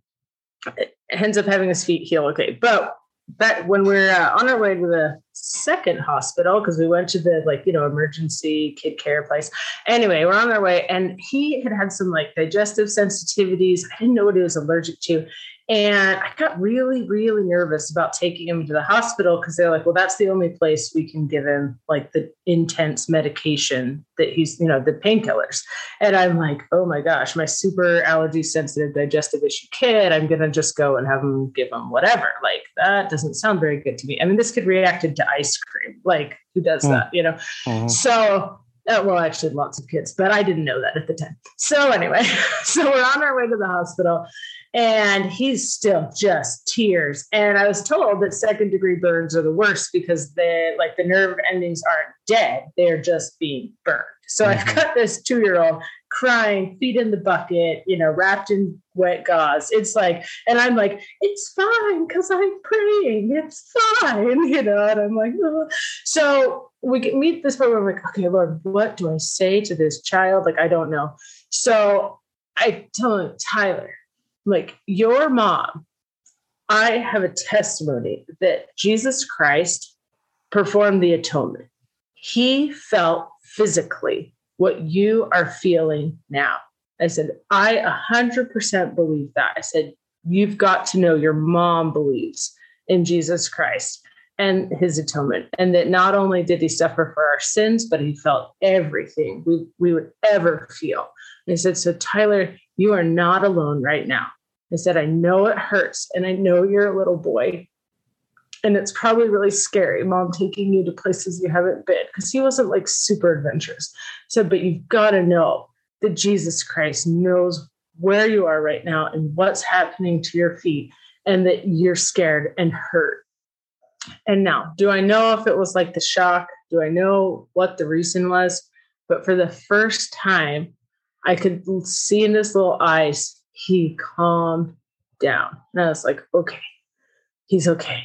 C: ends up having his feet heal okay. But that when we're uh, on our way to the second hospital because we went to the like you know emergency kid care place anyway we're on our way and he had had some like digestive sensitivities i didn't know what he was allergic to and I got really, really nervous about taking him to the hospital because they're like, well, that's the only place we can give him like the intense medication that he's, you know, the painkillers. And I'm like, oh my gosh, my super allergy sensitive digestive issue kid, I'm going to just go and have him give him whatever. Like, that doesn't sound very good to me. I mean, this kid reacted to ice cream. Like, who does mm. that, you know? Mm-hmm. So, uh, well, actually, lots of kids, but I didn't know that at the time. So, anyway, so we're on our way to the hospital and he's still just tears. And I was told that second degree burns are the worst because the like the nerve endings aren't dead; they're just being burned. So mm-hmm. I've got this two year old crying, feet in the bucket, you know, wrapped in wet gauze. It's like, and I'm like, it's fine because I'm praying. It's fine, you know. And I'm like, oh. so we can meet this point where I'm like, okay, Lord, what do I say to this child? Like, I don't know. So I tell him, Tyler, like your mom, I have a testimony that Jesus Christ performed the atonement. He felt physically what you are feeling now. I said, I 100% believe that. I said, you've got to know your mom believes in Jesus Christ and his atonement. And that not only did he suffer for our sins, but he felt everything we, we would ever feel. And I said, So, Tyler, you are not alone right now. I said, I know it hurts and I know you're a little boy. And it's probably really scary, mom taking you to places you haven't been because he wasn't like super adventurous. I said, but you've got to know that Jesus Christ knows where you are right now and what's happening to your feet and that you're scared and hurt. And now, do I know if it was like the shock? Do I know what the reason was? But for the first time, I could see in his little eyes he calmed down. And I was like, okay, he's okay.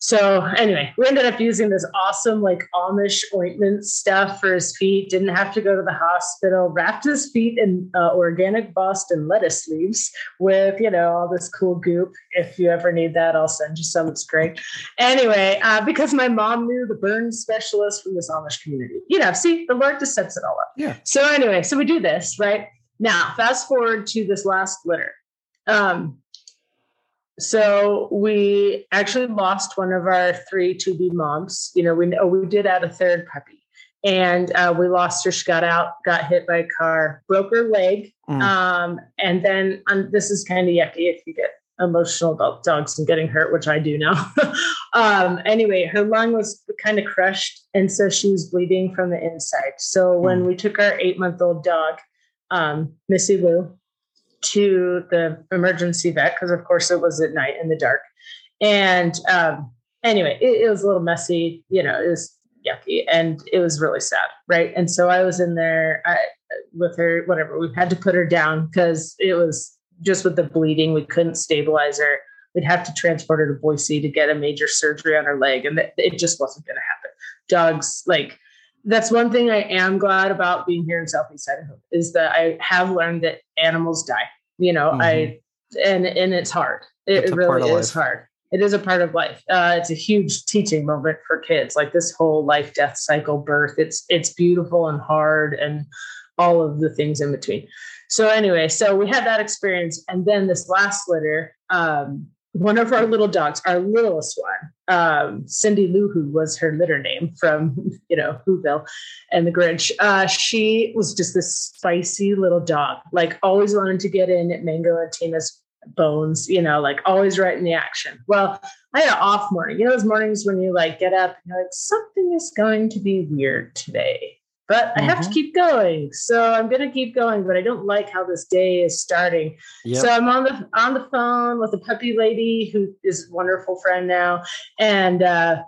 C: So anyway, we ended up using this awesome like Amish ointment stuff for his feet. Didn't have to go to the hospital. Wrapped his feet in uh, organic Boston lettuce leaves with you know all this cool goop. If you ever need that, I'll send you some. It's great. Anyway, uh, because my mom knew the burn specialist from this Amish community. You know, see, the Lord just sets it all up.
B: Yeah.
C: So anyway, so we do this right Now, fast forward to this last litter. Um, so we actually lost one of our three to be moms. You know, we oh, we did add a third puppy, and uh, we lost her. She got out, got hit by a car, broke her leg, mm. um, and then um, this is kind of yucky if you get emotional about dogs and getting hurt, which I do now. um, anyway, her lung was kind of crushed, and so she was bleeding from the inside. So when mm. we took our eight month old dog, um, Missy Lou, to the emergency vet because, of course, it was at night in the dark. And um, anyway, it, it was a little messy. You know, it was yucky, and it was really sad, right? And so I was in there I, with her. Whatever, we had to put her down because it was just with the bleeding, we couldn't stabilize her. We'd have to transport her to Boise to get a major surgery on her leg, and it just wasn't going to happen. Dogs like that's one thing I am glad about being here in Southeast Idaho is that I have learned that animals die. You know, mm-hmm. I and and it's hard. It, it really is life. hard. It is a part of life. Uh, it's a huge teaching moment for kids. Like this whole life death cycle, birth. It's it's beautiful and hard, and all of the things in between. So anyway, so we had that experience, and then this last litter. Um, one of our little dogs, our littlest one, um, Cindy Lou Who was her litter name from, you know, Whoville and the Grinch. Uh, she was just this spicy little dog, like always wanted to get in at Mango and Tina's bones, you know, like always right in the action. Well, I had an off morning. You know, those mornings when you like get up and you're like, something is going to be weird today but I have to mm-hmm. keep going. So I'm going to keep going, but I don't like how this day is starting. Yep. So I'm on the on the phone with a puppy lady who is a wonderful friend now, and uh,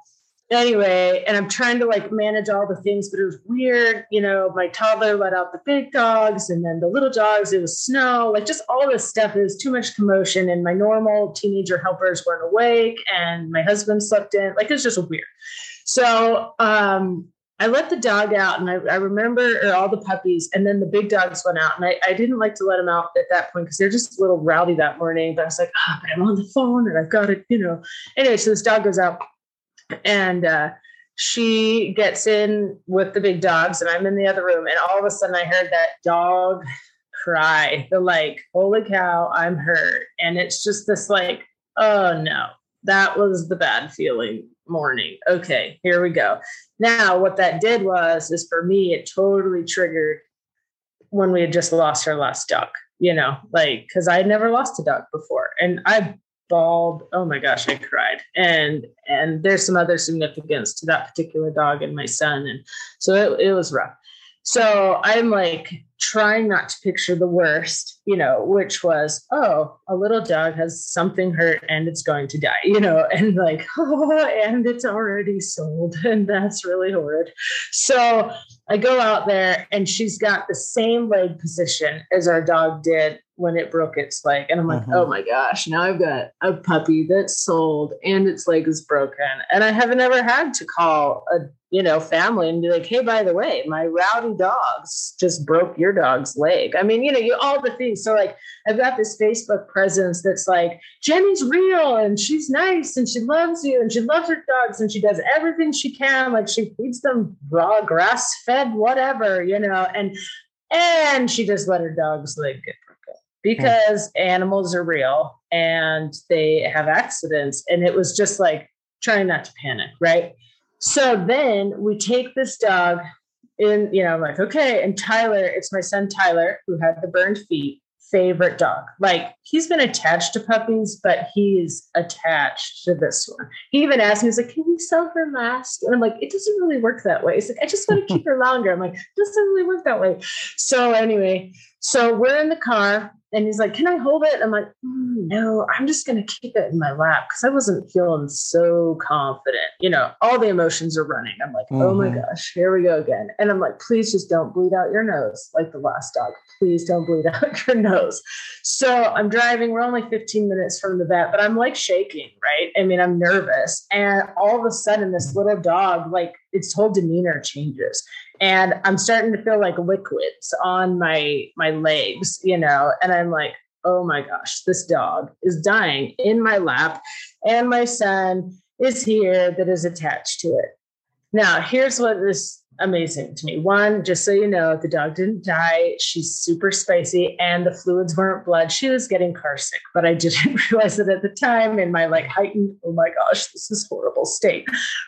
C: anyway, and I'm trying to like manage all the things, but it was weird. You know, my toddler let out the big dogs, and then the little dogs. It was snow, like just all this stuff. It was too much commotion, and my normal teenager helpers weren't awake, and my husband slept in. Like it's just weird. So um, I let the dog out, and I, I remember all the puppies, and then the big dogs went out, and I, I didn't like to let them out at that point because they're just a little rowdy that morning. But I was like, ah, oh, but I'm on the phone, and I've got it, you know. Anyway, so this dog goes out, and uh, she gets in with the big dogs, and I'm in the other room, and all of a sudden I heard that dog cry, the like, holy cow, I'm hurt, and it's just this like, oh no, that was the bad feeling morning. Okay, here we go. Now, what that did was, is for me, it totally triggered when we had just lost our last duck, you know, like, because I had never lost a duck before. And I bawled. Oh my gosh, I cried. And and there's some other significance to that particular dog and my son. And so it, it was rough. So I'm like trying not to picture the worst, you know, which was, oh, a little dog has something hurt and it's going to die, you know, and like, oh, and it's already sold. And that's really horrid. So I go out there and she's got the same leg position as our dog did when it broke its leg. And I'm like, mm-hmm. oh my gosh, now I've got a puppy that's sold and its leg is broken. And I haven't ever had to call a you know, family and be like, hey, by the way, my rowdy dogs just broke your dog's leg. I mean, you know, you all the things. So like I've got this Facebook presence that's like, Jenny's real and she's nice and she loves you and she loves her dogs and she does everything she can. Like she feeds them raw, grass fed, whatever, you know, and and she just let her dog's leg get broken because mm. animals are real and they have accidents. And it was just like trying not to panic, right? So then we take this dog in, you know, I'm like, okay. And Tyler, it's my son Tyler, who had the burned feet, favorite dog. Like he's been attached to puppies, but he's attached to this one. He even asked me, he's like, can we sell her last? And I'm like, it doesn't really work that way. He's like, I just want to keep her longer. I'm like, it doesn't really work that way. So anyway, so we're in the car and he's like, Can I hold it? I'm like, mm, No, I'm just going to keep it in my lap because I wasn't feeling so confident. You know, all the emotions are running. I'm like, mm-hmm. Oh my mm-hmm. gosh, here we go again. And I'm like, Please just don't bleed out your nose like the last dog. Please don't bleed out your nose. So I'm driving. We're only 15 minutes from the vet, but I'm like shaking, right? I mean, I'm nervous. And all of a sudden, this little dog, like, its whole demeanor changes and i'm starting to feel like liquids on my my legs you know and i'm like oh my gosh this dog is dying in my lap and my son is here that is attached to it now here's what is amazing to me. One, just so you know, the dog didn't die. She's super spicy and the fluids weren't blood. She was getting car sick, but I didn't realize it at the time in my like heightened, oh my gosh, this is horrible state,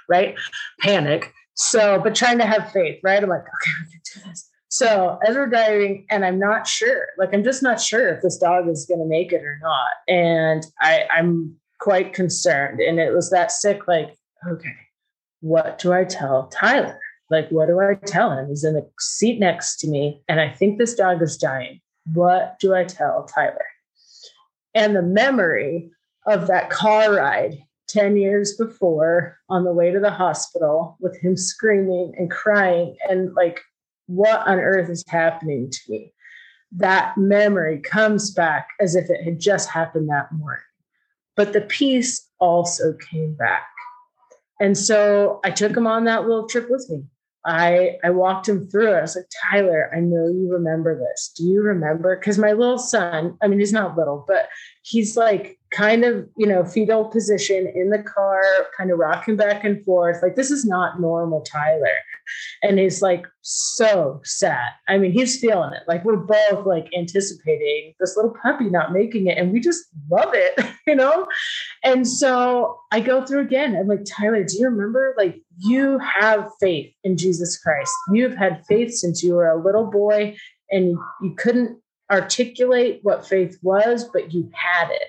C: right? Panic. So, but trying to have faith, right? I'm like, okay, we can do this. So as we're driving, and I'm not sure, like I'm just not sure if this dog is going to make it or not, and I, I'm quite concerned. And it was that sick, like, okay, what do I tell Tyler? Like, what do I tell him? He's in the seat next to me, and I think this dog is dying. What do I tell Tyler? And the memory of that car ride 10 years before on the way to the hospital with him screaming and crying and like what on earth is happening to me? That memory comes back as if it had just happened that morning. But the peace also came back. And so I took him on that little trip with me. I I walked him through it. I was like, Tyler, I know you remember this. Do you remember? Because my little son, I mean, he's not little, but he's like kind of, you know, fetal position in the car, kind of rocking back and forth. Like, this is not normal Tyler. And he's like so sad. I mean, he's feeling it. Like, we're both like anticipating this little puppy not making it. And we just love it, you know? And so I go through again. I'm like, Tyler, do you remember? Like, you have faith in Jesus Christ. You've had faith since you were a little boy and you couldn't articulate what faith was, but you had it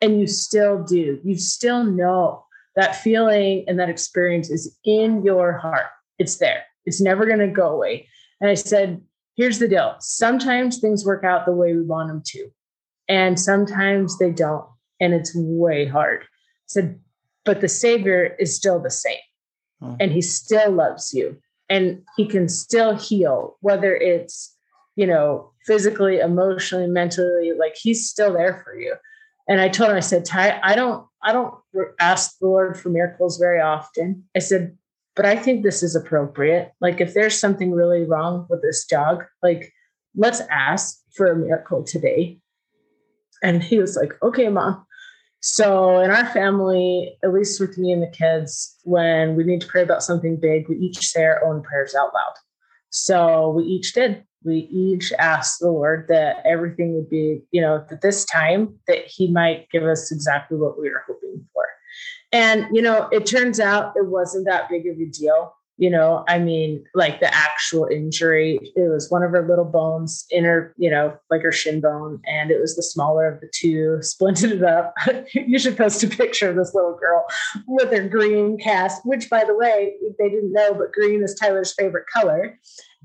C: and you still do. You still know that feeling and that experience is in your heart. It's there. It's never going to go away. And I said, here's the deal. Sometimes things work out the way we want them to, and sometimes they don't. And it's way hard. I said, but the Savior is still the same. And he still loves you. And he can still heal, whether it's, you know, physically, emotionally, mentally, like he's still there for you. And I told him, I said, Ty, I don't, I don't ask the Lord for miracles very often. I said, but I think this is appropriate. Like if there's something really wrong with this dog, like let's ask for a miracle today. And he was like, okay, mom. So in our family, at least with me and the kids, when we need to pray about something big, we each say our own prayers out loud. So we each did we each asked the Lord that everything would be, you know, that this time that He might give us exactly what we were hoping for. And, you know, it turns out it wasn't that big of a deal. You know, I mean, like the actual injury, it was one of her little bones in her, you know, like her shin bone, and it was the smaller of the two, splinted it up. you should post a picture of this little girl with her green cast, which, by the way, they didn't know, but green is Tyler's favorite color.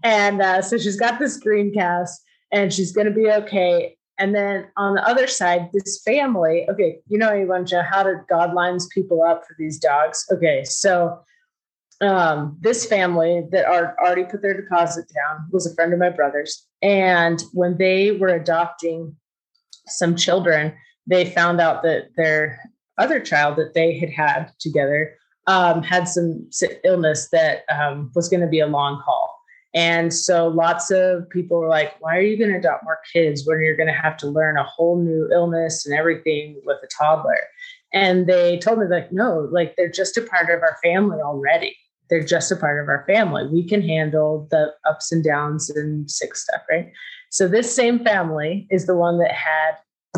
C: And uh, so she's got this green cast and she's going to be okay. And then on the other side, this family, okay, you know, Evancha, how did God lines people up for these dogs? Okay, so um, this family that are already put their deposit down was a friend of my brother's. And when they were adopting some children, they found out that their other child that they had had together um, had some illness that um, was going to be a long haul. And so lots of people were like, why are you going to adopt more kids when you're going to have to learn a whole new illness and everything with a toddler? And they told me, like, no, like they're just a part of our family already. They're just a part of our family. We can handle the ups and downs and sick stuff, right? So this same family is the one that had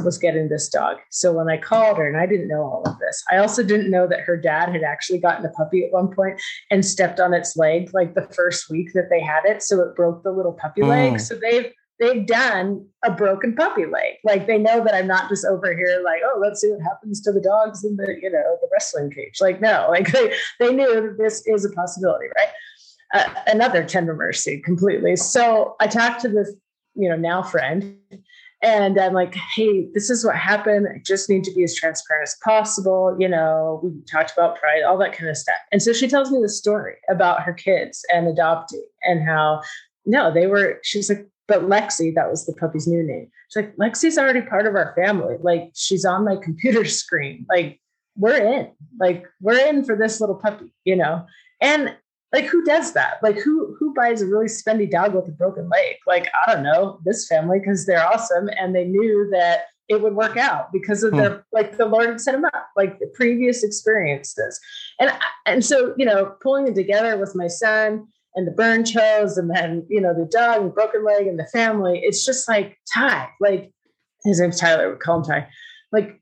C: was getting this dog. So when I called her, and I didn't know all of this, I also didn't know that her dad had actually gotten a puppy at one point and stepped on its leg like the first week that they had it. So it broke the little puppy mm. leg. So they've they've done a broken puppy leg. Like they know that I'm not just over here like, oh, let's see what happens to the dogs in the, you know, the wrestling cage. Like, no, like they, they knew that this is a possibility, right? Uh, another tender mercy completely. So I talked to this, you know, now friend and I'm like, hey, this is what happened. I just need to be as transparent as possible. You know, we talked about pride, all that kind of stuff. And so she tells me the story about her kids and adopting and how, no, they were, she's like, but Lexi, that was the puppy's new name. She's like, Lexi's already part of our family. Like, she's on my computer screen. Like, we're in. Like, we're in for this little puppy, you know? And like who does that? Like who who buys a really spendy dog with a broken leg? Like i don't know this family because they're awesome and they knew that it would work out because of hmm. their like the lord had set them up like the previous experiences. And and so you know pulling it together with my son and the burn chose and then you know the dog and broken leg and the family it's just like ty like his name's tyler we call him ty. Like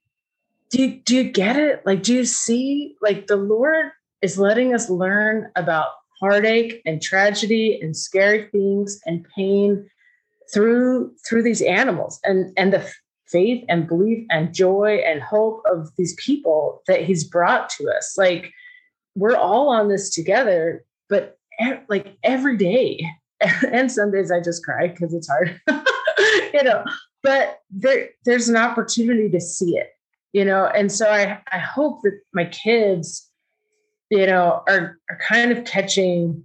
C: do you, do you get it? Like do you see like the lord is letting us learn about heartache and tragedy and scary things and pain through through these animals and and the faith and belief and joy and hope of these people that he's brought to us. Like we're all on this together but like every day. And some days i just cry because it's hard you know but there there's an opportunity to see it you know? And so i i hope that my kids you know are are kind of catching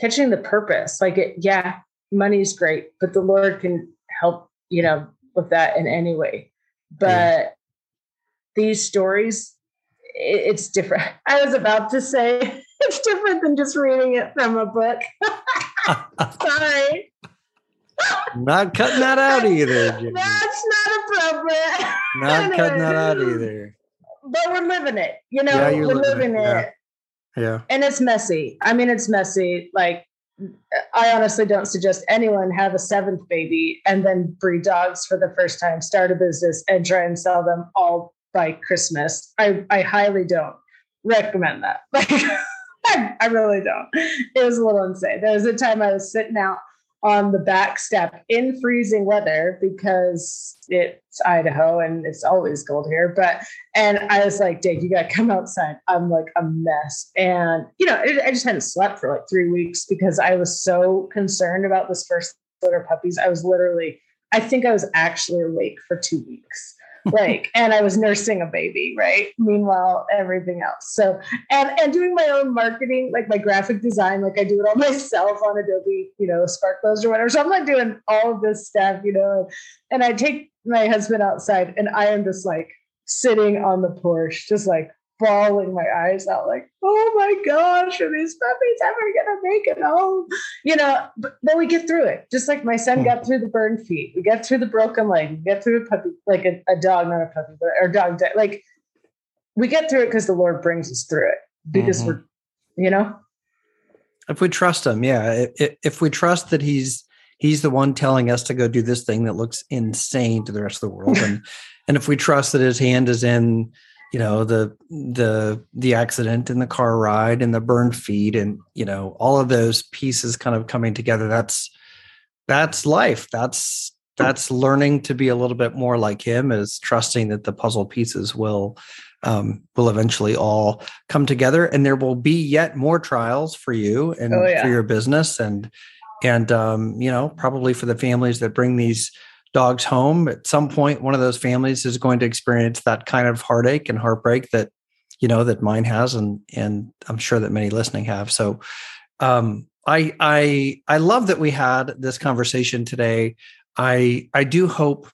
C: catching the purpose. Like it yeah money's great but the lord can help you know with that in any way. But yeah. these stories it, it's different. I was about to say it's different than just reading it from a book. Sorry.
B: Not cutting that out either
C: that's not appropriate.
B: Not cutting that out either
C: but we're living it you know yeah, we're living, living it,
B: it. Yeah. yeah
C: and it's messy i mean it's messy like I honestly don't suggest anyone have a seventh baby and then breed dogs for the first time, start a business, and try and sell them all by Christmas. I, I highly don't recommend that. Like, I really don't. It was a little insane. There was a time I was sitting out on the back step in freezing weather because it's Idaho and it's always cold here. But and I was like, Dave, you got to come outside. I'm like a mess, and you know, it, I just hadn't slept for like three weeks because I was so concerned about this first litter of puppies. I was literally, I think I was actually awake for two weeks like and i was nursing a baby right? Meanwhile everything else. So and and doing my own marketing like my graphic design like i do it all myself on adobe you know sparkpost or whatever. So i'm like doing all of this stuff you know and i take my husband outside and i am just like sitting on the porch just like bawling my eyes out, like, oh my gosh, are these puppies ever gonna make it home? You know, but, but we get through it. Just like my son hmm. got through the burned feet, we get through the broken leg, we get through a puppy, like a, a dog, not a puppy, but or dog, like we get through it because the Lord brings us through it because mm-hmm. we're, you know.
B: If we trust him, yeah. If, if we trust that he's he's the one telling us to go do this thing that looks insane to the rest of the world, and and if we trust that his hand is in you know the the the accident and the car ride and the burn feed and you know all of those pieces kind of coming together that's that's life that's that's learning to be a little bit more like him is trusting that the puzzle pieces will um, will eventually all come together and there will be yet more trials for you and oh, yeah. for your business and and um, you know probably for the families that bring these dogs home at some point one of those families is going to experience that kind of heartache and heartbreak that you know that mine has and and i'm sure that many listening have so um i i i love that we had this conversation today i i do hope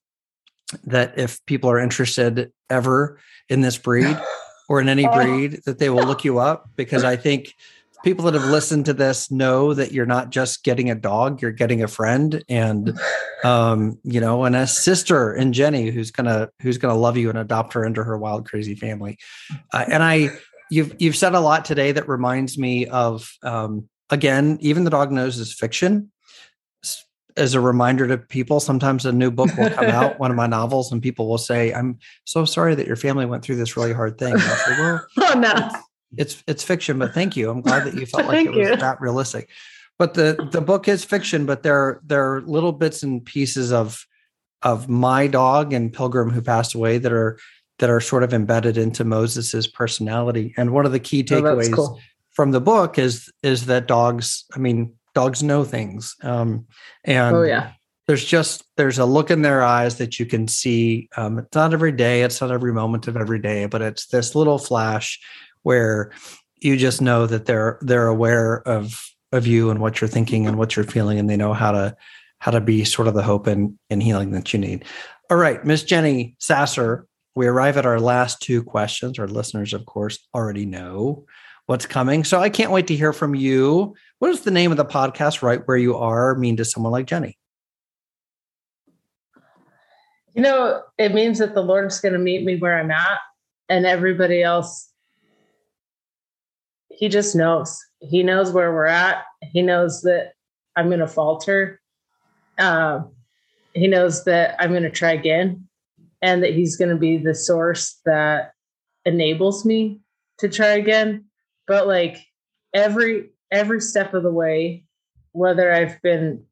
B: that if people are interested ever in this breed or in any oh. breed that they will look you up because i think people that have listened to this know that you're not just getting a dog you're getting a friend. And um, you know and a sister in jenny who's gonna who's gonna love you and adopt her into her wild crazy family. Uh, and i you've you've said a lot today that reminds me of um, again even the dog knows is fiction. As a reminder to people sometimes a new book will come out one of my novels and people will say i'm so sorry that your family went through this really hard thing. Say,
C: well, oh no
B: it's it's fiction, but thank you. I'm glad that you felt like it was you. that realistic. But the the book is fiction, but there there are little bits and pieces of of my dog and Pilgrim who passed away that are that are sort of embedded into Moses's personality. And one of the key oh, takeaways oh, cool. from the book is is that dogs, I mean, dogs know things. Um, and
C: oh yeah,
B: there's just there's a look in their eyes that you can see. Um, it's not every day, it's not every moment of every day, but it's this little flash where you just know that they're they're aware of of you and what you're thinking and what you're feeling and they know how to how to be sort of the hope and, and healing that you need. All right miss jenny sasser we arrive at our last two questions. Our listeners of course already know what's coming. So i can't wait to hear from you. What does the name of the podcast right where you are mean to someone like jenny?
C: You know it means that the lord's going to meet me where i'm at and everybody else he just knows. He knows where we're at. he knows that I'm going to falter. Uh, he knows that I'm going to try again and that he's going to be the source that enables me to try again. But like every every step of the way, whether I've been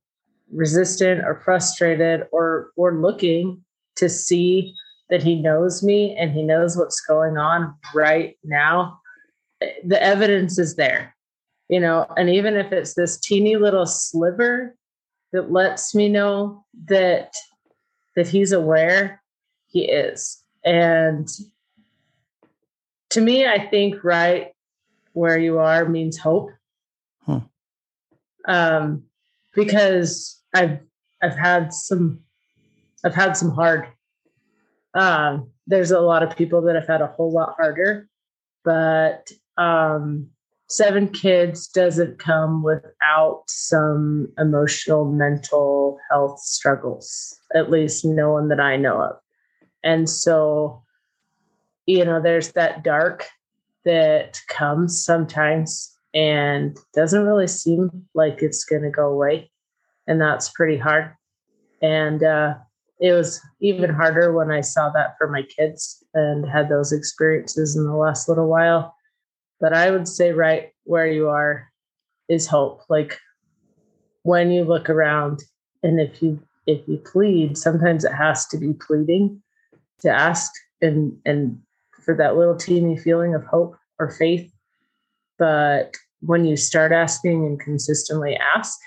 C: resistant or frustrated or or looking to see that he knows me and he knows what's going on right now, the evidence is there. You know, and even if it's this teeny little sliver that lets me know that that he's aware, he is. And to me, I think right where you are means hope. Huh. Um, because I've I've had some I've had some hard. Um, there's a lot of people that have had a whole lot harder, but um, seven kids doesn't come without some emotional, mental health struggles. At least no one that I know of, and so you know, there's that dark that comes sometimes and doesn't really seem like it's going to go away. And that's pretty hard. And uh, it was even harder when I saw that for my kids and had those experiences in the last little while. But I would say, right where you are is hope. Like when you look around, and if you if you plead, sometimes it has to be pleading to ask and and for that little teeny feeling of hope or faith. But when you start asking and consistently ask,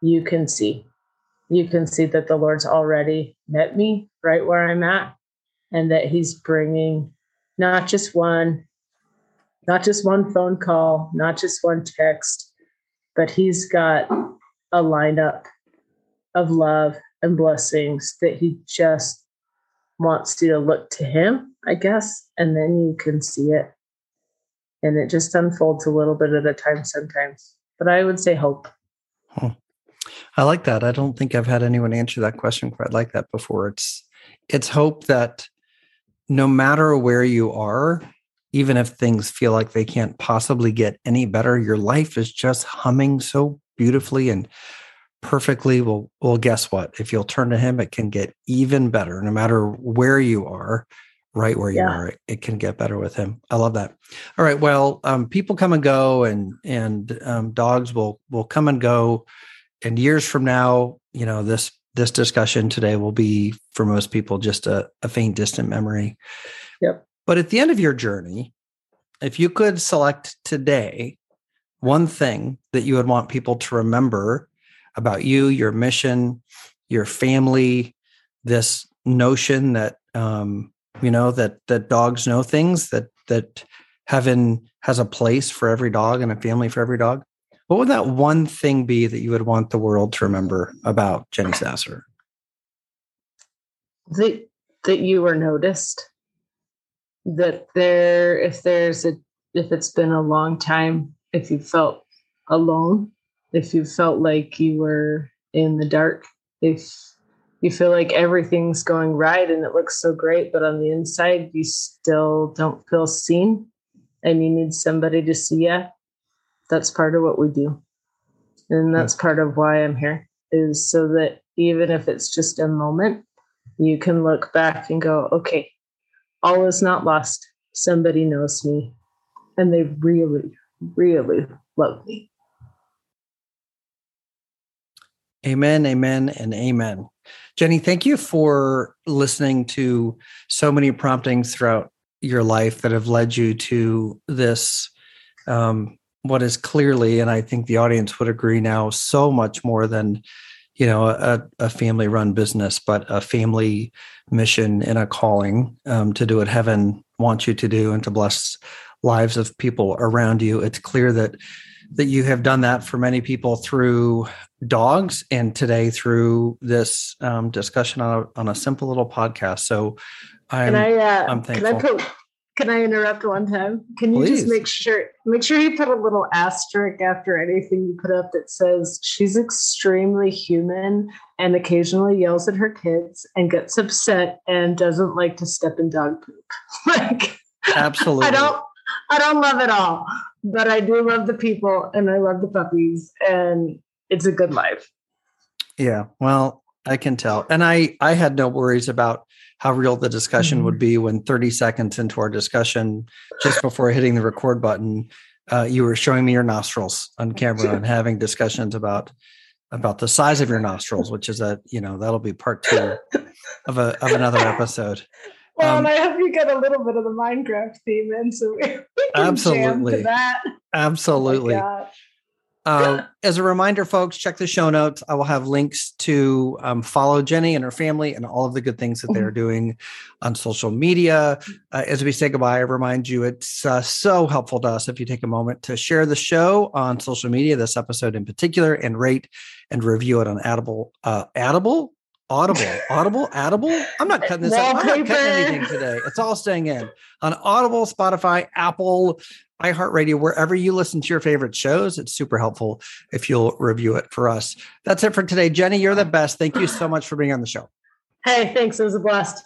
C: you can see. You can see that the Lord's already met me right where I'm at and that He's bringing not just one, not just one phone call, not just one text, but He's got a lineup of love and blessings that He just wants you to look to Him, I guess, and then you can see it and it just unfolds a little bit at a time sometimes. But I would say hope.
B: I like that. I don't think I've had anyone answer that question quite like that before. It's it's hope that no matter where you are, even if things feel like they can't possibly get any better, your life is just humming so beautifully and perfectly. Well, well, guess what? If you'll turn to him, it can get even better, no matter where you are right where you yeah. are it can get better with him i love that all right well um, people come and go and and um, dogs will will come and go and years from now you know this this discussion today will be for most people just a, a faint distant memory
C: yep
B: but at the end of your journey if you could select today one thing that you would want people to remember about you your mission your family this notion that um, you know that that dogs know things that that heaven has a place for every dog and a family for every dog what would that one thing be that you would want the world to remember about jenny sasser
C: that that you were noticed that there if there's a if it's been a long time if you felt alone if you felt like you were in the dark if you feel like everything's going right and it looks so great, but on the inside, you still don't feel seen and you need somebody to see you. That's part of what we do. And hmm. that's part of why I'm here is so that even if it's just a moment, you can look back and go, okay, all is not lost. Somebody knows me and they really, really love me.
B: Amen, amen, and amen. Jenny, thank you for listening to so many promptings throughout your life that have led you to this, um, what is clearly, and I think the audience would agree now, so much more than, you know, a, a family run business, but a family mission and a calling um, to do what heaven wants you to do and to bless lives of people around you. It's clear that that you have done that for many people through dogs and today through this um, discussion on a, on a simple little podcast. So I'm,
C: can I, uh,
B: I'm thankful.
C: Can I, put, can I interrupt one time? Can you Please. just make sure make sure you put a little asterisk after anything you put up that says she's extremely human and occasionally yells at her kids and gets upset and doesn't like to step in dog poop. like
B: absolutely.
C: I don't I don't love it all, but I do love the people and I love the puppies, and it's a good life.
B: Yeah, well, I can tell, and I I had no worries about how real the discussion mm-hmm. would be when 30 seconds into our discussion, just before hitting the record button, uh, you were showing me your nostrils on camera and having discussions about about the size of your nostrils, which is a you know that'll be part two of a of another episode.
C: Well, um, and I hope you get a little bit of the Minecraft theme in, so we, we absolutely that.
B: Absolutely. Oh uh, as a reminder, folks, check the show notes. I will have links to um, follow Jenny and her family and all of the good things that they're mm-hmm. doing on social media. Uh, as we say goodbye, I remind you it's uh, so helpful to us if you take a moment to share the show on social media, this episode in particular, and rate and review it on Audible. Uh, Audible? Audible, Audible, Audible. I'm not cutting this out. I'm not cutting anything today. It's all staying in on Audible, Spotify, Apple, iHeartRadio, wherever you listen to your favorite shows. It's super helpful if you'll review it for us. That's it for today. Jenny, you're the best. Thank you so much for being on the show.
C: Hey, thanks. It was a blast.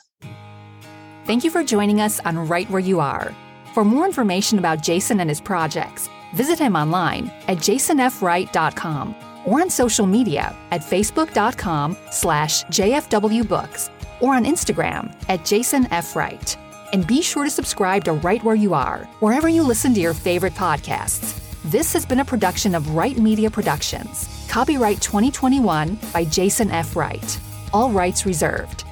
A: Thank you for joining us on Right Where You Are. For more information about Jason and his projects, visit him online at jasonfwright.com or on social media at facebook.com slash jfwbooks or on Instagram at Jason F. Wright. And be sure to subscribe to Right Where You Are, wherever you listen to your favorite podcasts. This has been a production of Right Media Productions. Copyright 2021 by Jason F. Wright. All rights reserved.